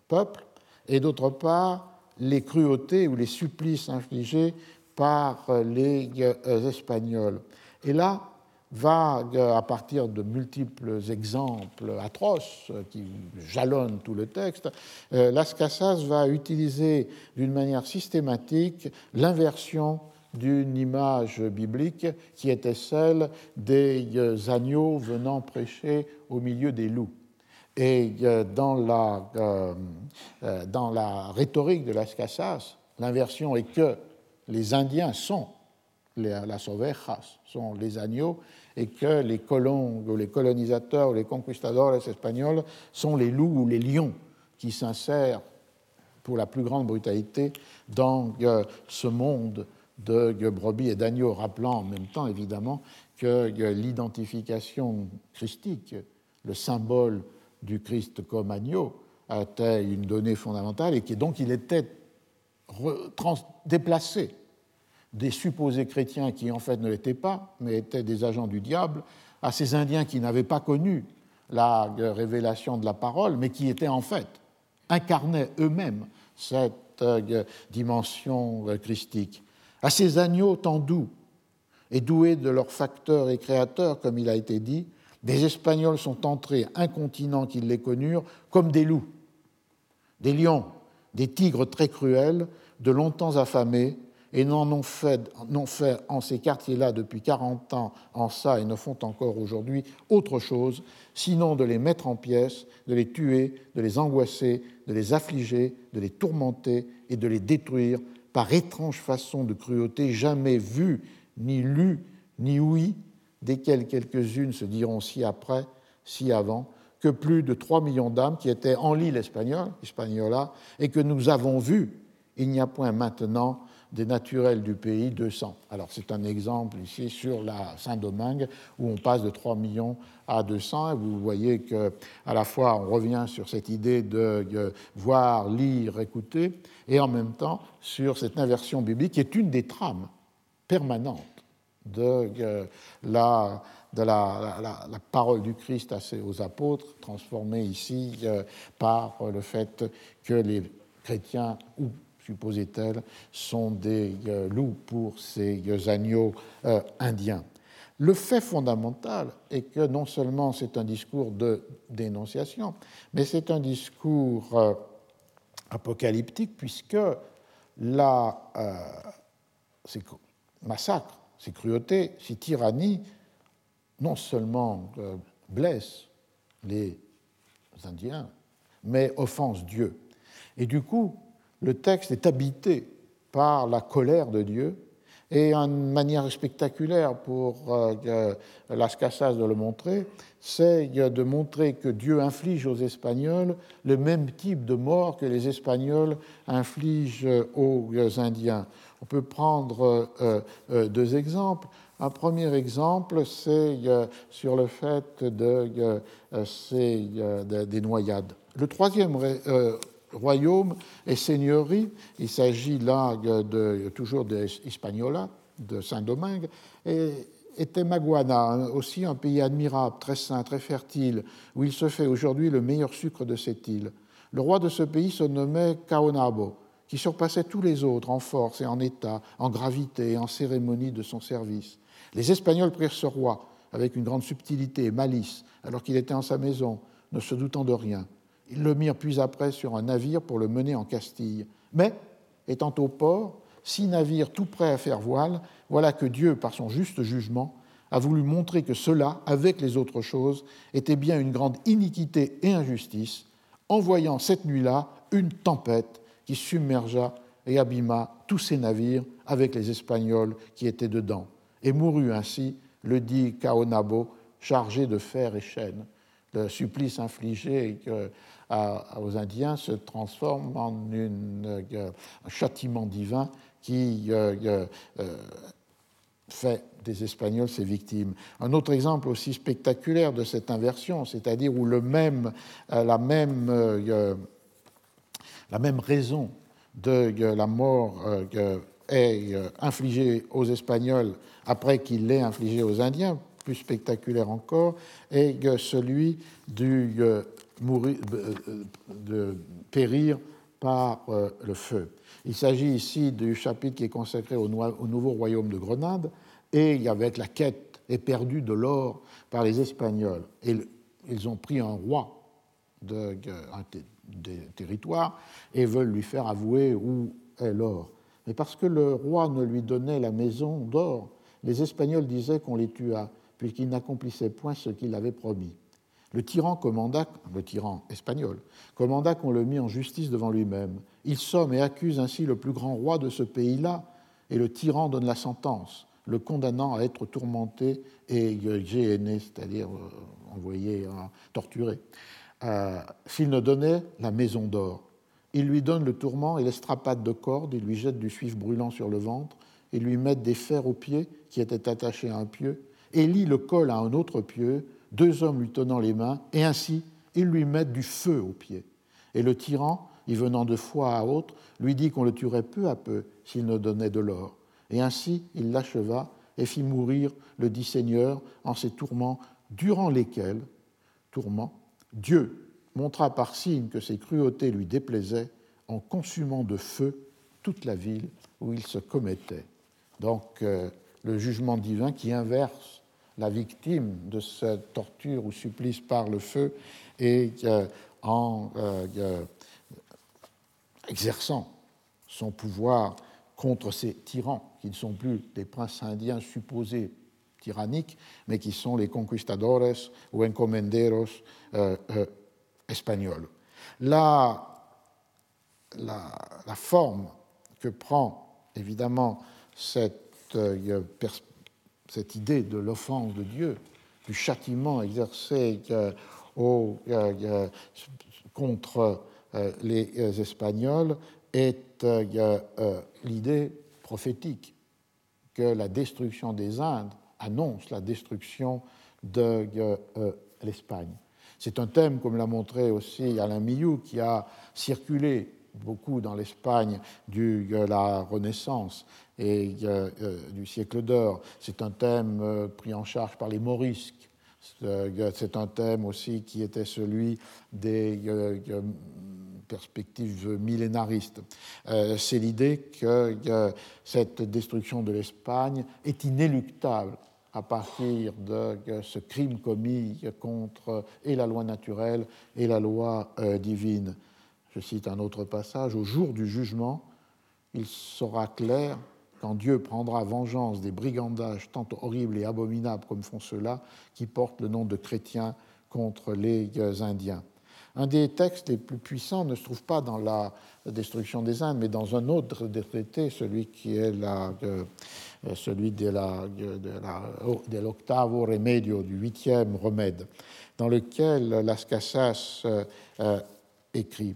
peuples et d'autre part, les cruautés ou les supplices infligés par les Espagnols. Et là, vague à partir de multiples exemples atroces qui jalonnent tout le texte, euh, Las Casas va utiliser d'une manière systématique l'inversion d'une image biblique qui était celle des euh, agneaux venant prêcher au milieu des loups. Et euh, dans la, dans la rhétorique de Las Casas, l'inversion est que les Indiens sont ovejas sont les agneaux et que les colons ou les colonisateurs ou les conquistadores espagnols sont les loups ou les lions qui s'insèrent pour la plus grande brutalité dans euh, ce monde de brebis et d'agneaux, rappelant en même temps évidemment que l'identification christique, le symbole du Christ comme agneau, était une donnée fondamentale et que donc il était déplacé des supposés chrétiens qui en fait ne l'étaient pas, mais étaient des agents du diable, à ces Indiens qui n'avaient pas connu la révélation de la parole, mais qui étaient en fait, incarnaient eux-mêmes cette euh, dimension euh, christique, à ces agneaux tant doux et doués de leur facteur et créateur, comme il a été dit, des Espagnols sont entrés incontinents qu'ils les connurent comme des loups, des lions, des tigres très cruels, de longtemps affamés, et n'en ont fait, fait en ces quartiers-là depuis 40 ans en ça et ne font encore aujourd'hui autre chose, sinon de les mettre en pièces, de les tuer, de les angoisser, de les affliger, de les tourmenter et de les détruire par étrange façon de cruauté jamais vue, ni lue, ni ouïe, desquelles quelques-unes se diront si après, si avant, que plus de 3 millions d'âmes qui étaient en l'île espagnole, Hispaniola, et que nous avons vues, il n'y a point maintenant des naturels du pays 200. Alors c'est un exemple ici sur la Saint-Domingue où on passe de 3 millions à 200 et vous voyez que à la fois on revient sur cette idée de voir, lire, écouter et en même temps sur cette inversion biblique qui est une des trames permanentes de la de la, la, parole du Christ aux apôtres, transformée ici euh, par le fait que les chrétiens ou supposait-elle, sont des euh, loups pour ces euh, agneaux euh, indiens. Le fait fondamental est que non seulement c'est un discours de dénonciation, mais c'est un discours apocalyptique puisque la, ces massacres, ces cruautés, ces tyrannies, non seulement blessent les Indiens, mais offensent Dieu. Et du coup, le texte est habité par la colère de Dieu et une manière spectaculaire pour euh, Las Casas de le montrer, c'est de montrer que Dieu inflige aux Espagnols le même type de mort que les Espagnols infligent aux Indiens. On peut prendre euh, euh, deux exemples. Un premier exemple, c'est sur le fait de, des noyades. Le troisième royaume et seigneurie. Il s'agit là de, toujours de de Saint-Domingue, et était Maguana, aussi un pays admirable, très sain, très fertile, où il se fait aujourd'hui le meilleur sucre de cette île. Le roi de ce pays se nommait Kaonabo, qui surpassait tous les autres en force et en état, en gravité et en cérémonie de son service. Les Espagnols prirent ce roi avec une grande subtilité et malice, alors qu'il était en sa maison, ne se doutant de rien. Ils le mirent puis après sur un navire pour le mener en Castille. Mais, étant au port, six navires tout prêts à faire voile, voilà que Dieu, par son juste jugement, a voulu montrer que cela, avec les autres choses, était bien une grande iniquité et injustice, envoyant cette nuit-là une tempête qui submergea et abîma tous ces navires avec les Espagnols qui étaient dedans, et mourut ainsi le dit Kaonabo, chargé de fer et chêne. Le supplice infligé aux Indiens se transforme en euh, un châtiment divin qui euh, euh, fait des Espagnols ses victimes. Un autre exemple aussi spectaculaire de cette inversion, c'est-à-dire où le même, la, même, la même raison de la mort est infligée aux Espagnols après qu'il l'ait infligé aux Indiens, plus spectaculaire encore, est celui du, mourir, euh, de périr par euh, le feu. Il s'agit ici du chapitre qui est consacré au, nouveau royaume de Grenade et avec la quête éperdue de l'or par les Espagnols. Et ils ont pris un roi de, des territoires et veulent lui faire avouer où est l'or. Mais parce que le roi ne lui donnait la maison d'or les Espagnols disaient qu'on les tua, puisqu'ils n'accomplissaient point ce qu'il avait promis. Le tyran commanda, le tyran espagnol, commanda qu'on le mit en justice devant lui-même. Il somme et accuse ainsi le plus grand roi de ce pays-là, et le tyran donne la sentence, le condamnant à être tourmenté et géhéné, c'est-à-dire euh, envoyé, torturé, euh, s'il ne donnait la maison d'or. Il lui donne le tourment et l'estrapade de corde, il lui jette du suif brûlant sur le ventre, et lui mettent des fers aux pieds qui étaient attachés à un pieu. Élie le colle à un autre pieu, deux hommes lui tenant les mains, et ainsi ils lui mettent du feu aux pieds. Et le tyran, y venant de fois à autre, lui dit qu'on le tuerait peu à peu s'il ne donnait de l'or. Et ainsi il l'acheva et fit mourir le dit Seigneur en ces tourments, durant lesquels, tourments, Dieu montra par signe que ses cruautés lui déplaisaient en consumant de feu toute la ville où il se commettait. Donc euh, le jugement divin qui inverse la victime de cette torture ou supplice par le feu et euh, en euh, exerçant son pouvoir contre ces tyrans qui ne sont plus des princes indiens supposés tyranniques, mais qui sont les conquistadores ou encomenderos espagnols. La, la, forme que prend évidemment cette, euh, cette idée de l'offense de Dieu, du châtiment exercé euh, euh, contre les Espagnols, est l'idée prophétique que la destruction des Indes annonce la destruction de l'Espagne. C'est un thème, comme l'a montré aussi Alain Millou, qui a circulé beaucoup dans l'Espagne de la Renaissance et euh, du siècle d'or. C'est un thème euh, pris en charge par les morisques. Euh, c'est un thème aussi qui était celui des perspectives millénaristes. C'est l'idée que cette destruction de l'Espagne est inéluctable à partir de ce crime commis contre et la loi naturelle et la loi divine. Je cite un autre passage, Au jour du jugement, il sera clair quand Dieu prendra vengeance des brigandages tant horribles et abominables comme font ceux-là, qui portent le nom de chrétiens contre les Indiens. Un des textes les plus puissants ne se trouve pas dans la destruction des Indes, mais dans un autre des traités, celui qui est euh, celui de, l'octavo remedio, du huitième remède, dans lequel Las Casas euh, euh, écrit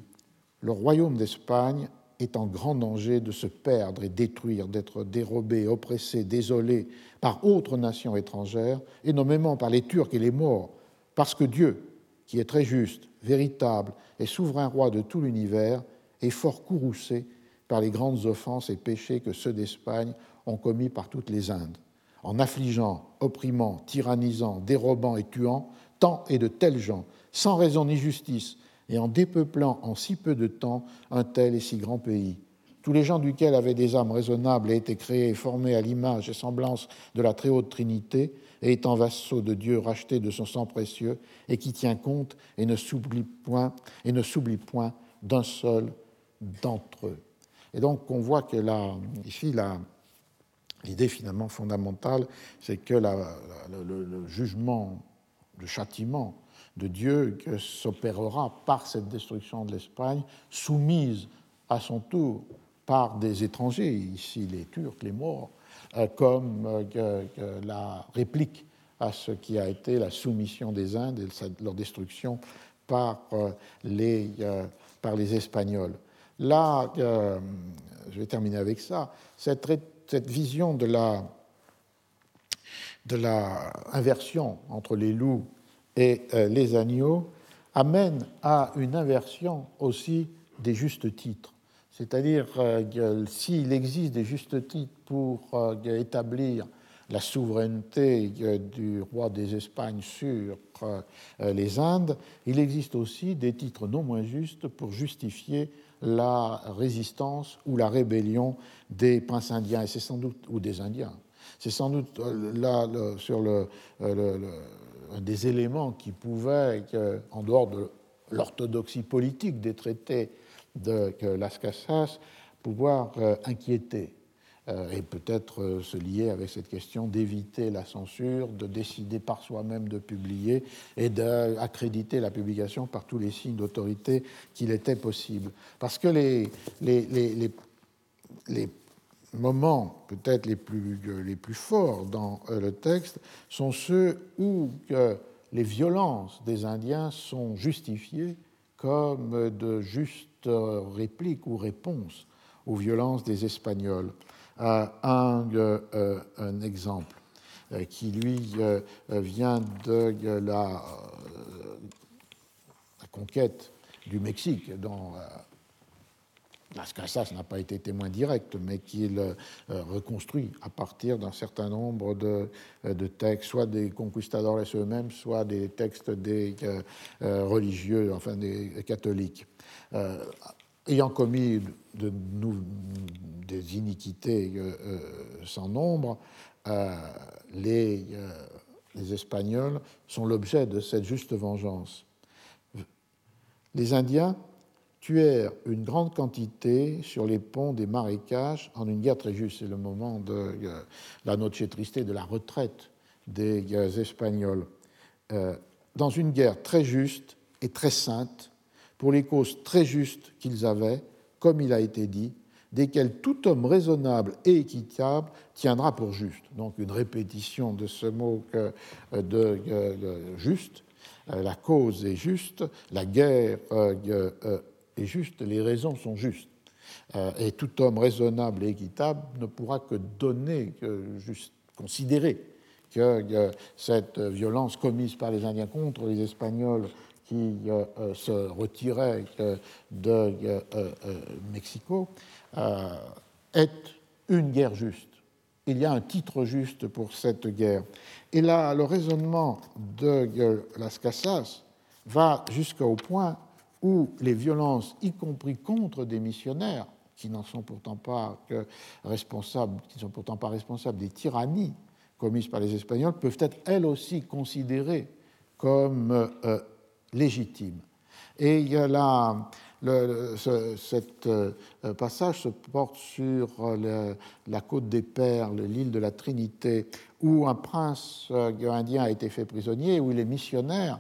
le royaume d'Espagne est en grand danger de se perdre et détruire, d'être dérobé, oppressé, désolé par autres nations étrangères, et nommément par les Turcs et les Maures, parce que Dieu, qui est très juste, véritable et souverain roi de tout l'univers, est fort courroucé par les grandes offenses et péchés que ceux d'Espagne ont commis par toutes les Indes, en affligeant, opprimant, tyrannisant, dérobant et tuant tant et de tels gens, sans raison ni justice, et en dépeuplant en si peu de temps un tel et si grand pays. tous les gens duquel avaient des âmes raisonnables et étaient créés et formés à l'image et semblance de la très haute Trinité, et étant vassaux de Dieu rachetés de son sang précieux, et qui tient compte et ne s'oublie point, et ne s'oublie point d'un seul d'entre eux. Et donc on voit que là, ici, l'idée finalement fondamentale, c'est que le, jugement, le châtiment de Dieu s'opérera par cette destruction de l'Espagne, soumise à son tour par des étrangers, ici les Turcs, les Morts, euh, comme euh, la réplique à ce qui a été la soumission des Indes et leur destruction par euh, les, par les Espagnols. Là, je vais terminer avec ça, cette, cette vision de la, de la inversion entre les loups et les agneaux amène à une inversion aussi des justes titres. C'est-à-dire euh, s'il existe des justes titres pour euh, établir la souveraineté euh, du roi des Espagnes sur les Indes, il existe aussi des titres non moins justes pour justifier la résistance ou la rébellion des princes indiens, c'est sans doute, ou des Indiens. C'est sans doute là sur le, des éléments qui pouvaient, en dehors de l'orthodoxie politique des traités de Las Casas pouvoir euh, inquiéter euh, et peut-être euh, se lier avec cette question d'éviter la censure, de décider par soi-même de publier et d'accréditer la publication par tous les signes d'autorité qu'il était possible. Parce que les moments peut-être les plus, plus forts dans le texte sont ceux où les violences des Indiens sont justifiées comme de justes réplique ou réponse aux violences des Espagnols. Euh, un, euh, exemple euh, qui, lui, vient de la, conquête du Mexique, dont Las n'a pas été témoin direct, mais qu'il reconstruit à partir d'un certain nombre de, de, textes, soit des conquistadores eux-mêmes, soit des textes des religieux, enfin des catholiques. Euh, ayant commis de, des iniquités euh, euh, sans nombre, les, les Espagnols sont l'objet de cette juste vengeance. Les Indiens tuèrent une grande quantité sur les ponts des marécages en une guerre très juste. C'est le moment de la noche tristée, de la retraite des Espagnols. dans une guerre très juste et très sainte, pour les causes très justes qu'ils avaient, comme il a été dit, desquelles tout homme raisonnable et équitable tiendra pour juste. Donc une répétition de ce mot que, euh, de, juste. Euh, la cause est juste, la guerre euh, est juste, les raisons sont justes. Et tout homme raisonnable et équitable ne pourra que donner, que juste considérer que cette violence commise par les Indiens contre les Espagnols qui euh, euh, se retirait euh, de Mexico, est une guerre juste. Il y a un titre juste pour cette guerre. Et là, le raisonnement de Las Casas va jusqu'au point où les violences, y compris contre des missionnaires, qui n'en sont pourtant pas responsables, qui sont pourtant pas responsables des tyrannies commises par les Espagnols, peuvent être elles aussi considérées comme légitime. Et il y a là, ce euh, passage se porte sur euh, la côte des Perles, l'île de la Trinité, où un prince euh, indien a été fait prisonnier, où les missionnaires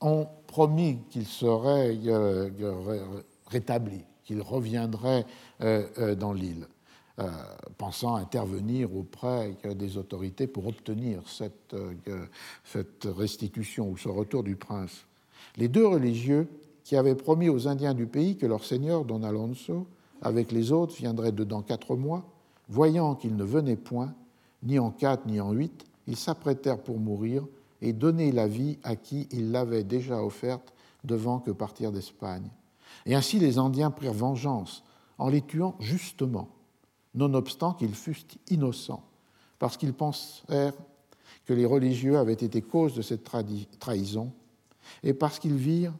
ont promis qu'il serait rétabli, qu'il reviendrait dans l'île. pensant intervenir auprès des autorités pour obtenir cette, cette restitution ou ce retour du prince. Les deux religieux qui avaient promis aux Indiens du pays que leur seigneur, Don Alonso, avec les autres, viendrait dedans quatre mois, voyant qu'ils ne venaient point, ni en quatre ni en huit, ils s'apprêtèrent pour mourir et donner la vie à qui ils l'avaient déjà offerte devant que partir d'Espagne. Et ainsi les Indiens prirent vengeance en les tuant justement, nonobstant qu'ils fussent innocents, parce qu'ils pensèrent que les religieux avaient été cause de cette trahison et parce qu'ils virent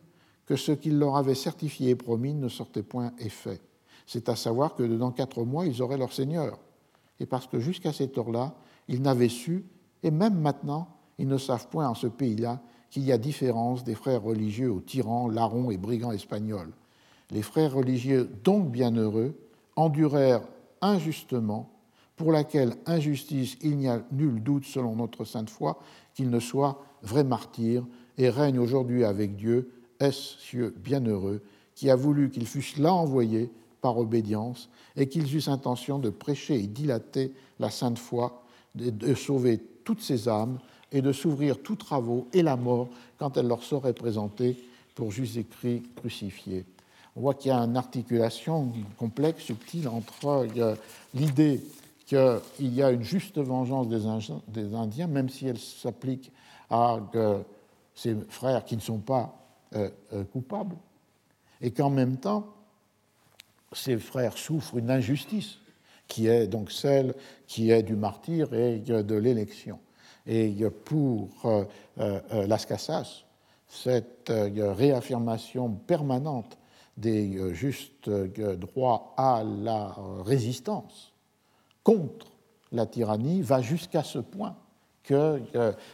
que ce qu'il leur avait certifié et promis ne sortait point effet. c'est à savoir que dans quatre mois, ils auraient leur Seigneur. Et parce que jusqu'à cette heure-là, ils n'avaient su, et même maintenant, ils ne savent point en ce pays-là qu'il y a différence des frères religieux aux tyrans, larrons et brigands espagnols. Les frères religieux, donc bienheureux, endurèrent injustement, pour laquelle injustice il n'y a nul doute selon notre sainte foi qu'ils ne soient vrais martyrs et règnent aujourd'hui avec Dieu, est-ce cieux bienheureux, qui a voulu qu'ils fussent là envoyés par obédience et qu'ils eussent intention de prêcher et dilater la sainte foi, de sauver toutes ces âmes et de s'ouvrir tous travaux et la mort quand elle leur serait présentée pour Jésus-Christ crucifié. On voit qu'il y a une articulation complexe, subtile entre l'idée qu'il y a une juste vengeance des Indiens, même si elle s'applique à ces frères qui ne sont pas euh, euh, coupables, et qu'en même temps, ces frères souffrent une injustice, qui est donc celle qui est du martyr et de l'élection. Et pour euh, Las Casas, cette réaffirmation permanente des justes droits à la résistance contre la tyrannie va jusqu'à ce point que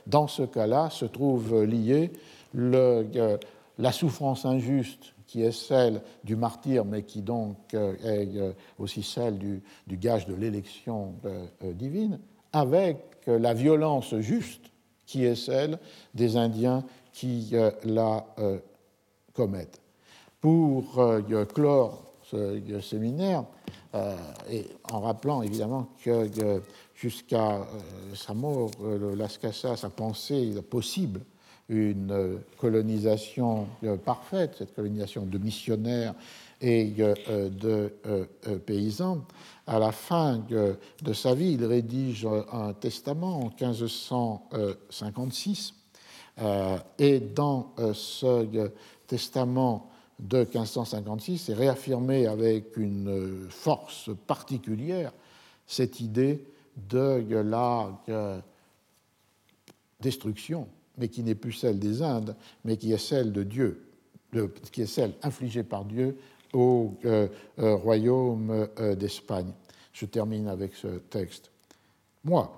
dans ce cas-là se trouve liée la souffrance injuste qui est celle du martyr, mais qui donc euh, est euh, aussi celle du, gage de l'élection euh, divine, avec la violence juste qui est celle des Indiens qui la commettent. Pour clore ce séminaire, euh, en rappelant évidemment que jusqu'à euh, sa mort, euh, Las Casas a pensé possible une colonisation parfaite, cette colonisation de missionnaires et de paysans. À la fin de sa vie, il rédige un testament en 1556 et dans ce testament de 1556 et réaffirmer avec une force particulière cette idée de la destruction, mais qui n'est plus celle des Indes, mais qui est celle de Dieu, qui est celle infligée par Dieu au euh, euh, royaume euh, d'Espagne. Je termine avec ce texte. Moi,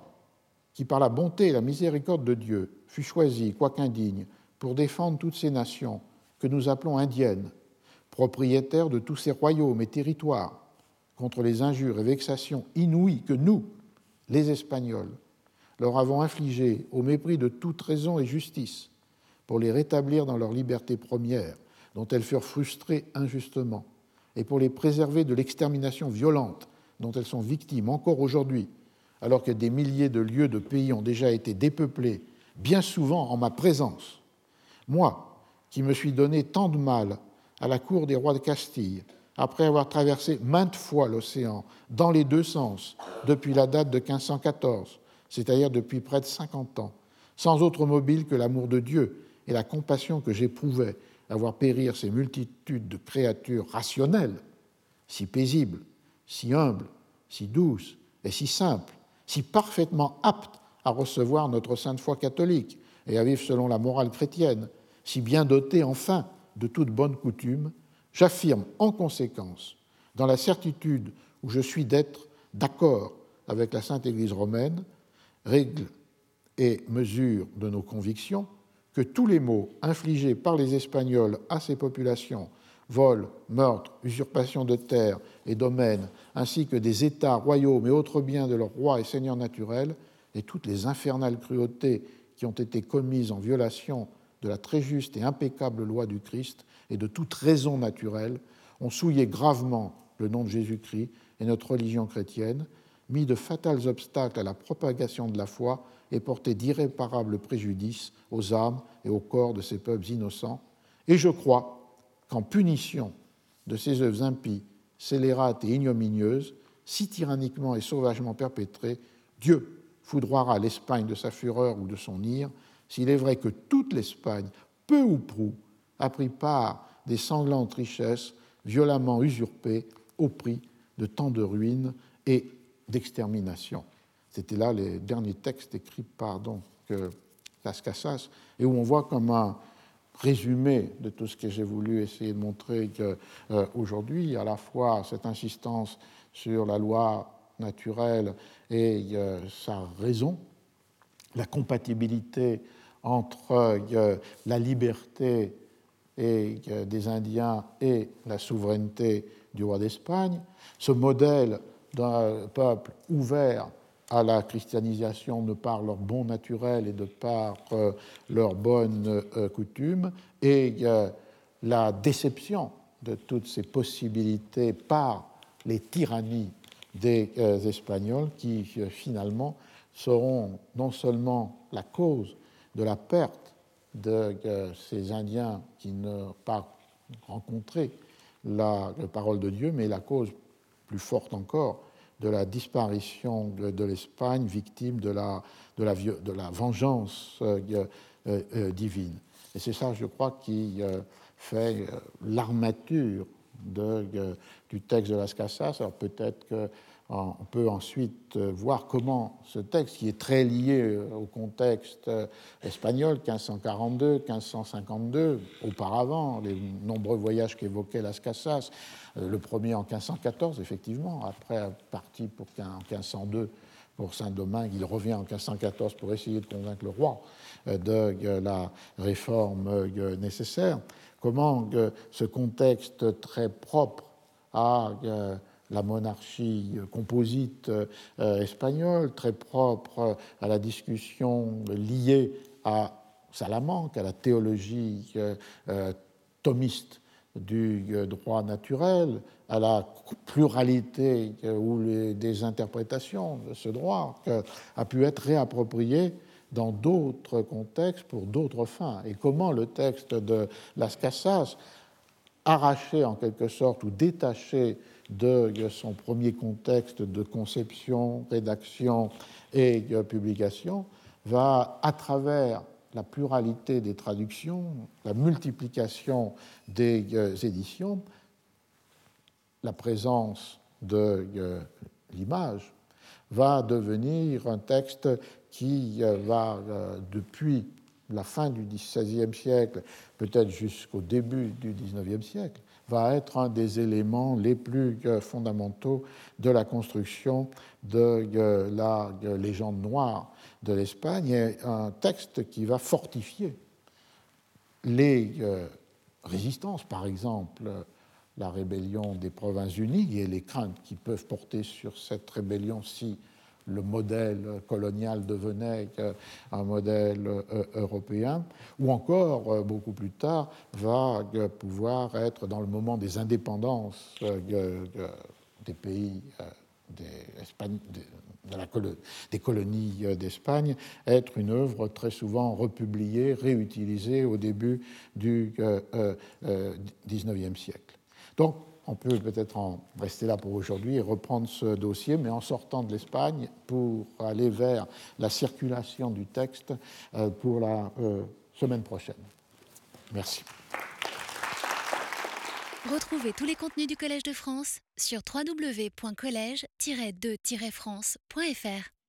qui par la bonté et la miséricorde de Dieu fus choisi, quoiqu'indigne, pour défendre toutes ces nations, que nous appelons indiennes, propriétaires de tous ces royaumes et territoires, contre les injures et vexations inouïes que nous, les Espagnols, leur avons infligées au mépris de toute raison et justice, pour les rétablir dans leur liberté première, dont elles furent frustrées injustement, et pour les préserver de l'extermination violente dont elles sont victimes encore aujourd'hui, alors que des milliers de lieux de pays ont déjà été dépeuplés, bien souvent en ma présence. Moi, qui me suis donné tant de mal à la cour des rois de Castille, après avoir traversé maintes fois l'océan, dans les deux sens, depuis la date de 1514, c'est-à-dire depuis près de 50 ans, sans autre mobile que l'amour de Dieu et la compassion que j'éprouvais à voir périr ces multitudes de créatures rationnelles, si paisibles, si humbles, si douces et si simples, si parfaitement aptes à recevoir notre sainte foi catholique et à vivre selon la morale chrétienne, si bien doté enfin de toute bonne coutume, j'affirme en conséquence, dans la certitude où je suis d'être d'accord avec la Sainte Église romaine, règle et mesure de nos convictions, que tous les maux infligés par les Espagnols à ces populations, vol, meurtre, usurpation de terres et domaines, ainsi que des États, royaumes et autres biens de leurs rois et seigneurs naturels, et toutes les infernales cruautés qui ont été commises en violation de la très juste et impeccable loi du Christ et de toute raison naturelle, ont souillé gravement le nom de Jésus-Christ et notre religion chrétienne, mis de fatals obstacles à la propagation de la foi et porté d'irréparables préjudices aux âmes et aux corps de ces peuples innocents. Et je crois qu'en punition de ces œuvres impies, scélérates et ignominieuses, si tyranniquement et sauvagement perpétrées, Dieu foudroiera l'Espagne de sa fureur ou de son ire s'il est vrai que toute l'Espagne, peu ou prou, a pris part des sanglantes richesses violemment usurpées au prix de tant de ruines et d'extermination. C'était là les derniers textes écrits par donc, Las Casas, et où on voit comme un résumé de tout ce que j'ai voulu essayer de montrer aujourd'hui, à la fois cette insistance sur la loi naturelle et sa raison, la compatibilité entre la liberté des Indiens et la souveraineté du roi d'Espagne, ce modèle d'un peuple ouvert à la christianisation de par leur bon naturel et de par euh, leurs bonnes euh, coutumes, et euh, la déception de toutes ces possibilités par les tyrannies des Espagnols qui finalement seront non seulement la cause de la perte de ces Indiens qui n'ont pas rencontré la, parole de Dieu, mais la cause plus forte encore de la disparition de, l'Espagne, victime de la, de la, vengeance euh, euh, euh, divine. Et c'est ça, je crois, qui fait l'armature du texte de Las Casas. Alors peut-être que on peut ensuite euh, voir comment ce texte, qui est très lié euh, au contexte euh, espagnol, 1542, 1552, auparavant, les nombreux voyages qu'évoquait Las Casas, le premier en 1514, effectivement, après parti pour, en 1502 pour Saint-Domingue, il revient en 1514 pour essayer de convaincre le roi de la réforme nécessaire. Comment ce contexte très propre à la monarchie composite euh, espagnole, très propre à la discussion liée à Salamanque, à la théologie euh, euh, thomiste du droit naturel, à la pluralité ou des interprétations de ce droit, a pu être réapproprié dans d'autres contextes pour d'autres fins. Et comment le texte de Las Casas, arraché en quelque sorte ou détaché de son premier contexte de conception, rédaction et publication, va, à travers la pluralité des traductions, la multiplication des euh, éditions, la présence de euh, l'image, va devenir un texte qui euh, va, depuis la fin du XVIe siècle, peut-être jusqu'au début du XIXe siècle, va être un des éléments les plus euh, fondamentaux de la construction de euh, la légende noire de l'Espagne un texte qui va fortifier les euh, résistances, par exemple la rébellion des Provinces unies et les craintes qui peuvent porter sur cette rébellion si le modèle colonial devenait un modèle euh, européen, ou encore, euh, beaucoup plus tard, va pouvoir être dans le moment des indépendances euh, des pays des, colonies d'Espagne, être une œuvre très souvent republiée, réutilisée au début du XIXe siècle. Donc, on peut peut-être en rester là pour aujourd'hui et reprendre ce dossier, mais en sortant de l'Espagne pour aller vers la circulation du texte euh, pour la euh, semaine prochaine. Merci. Retrouvez tous les contenus du Collège de France sur www.colège-2-france.fr.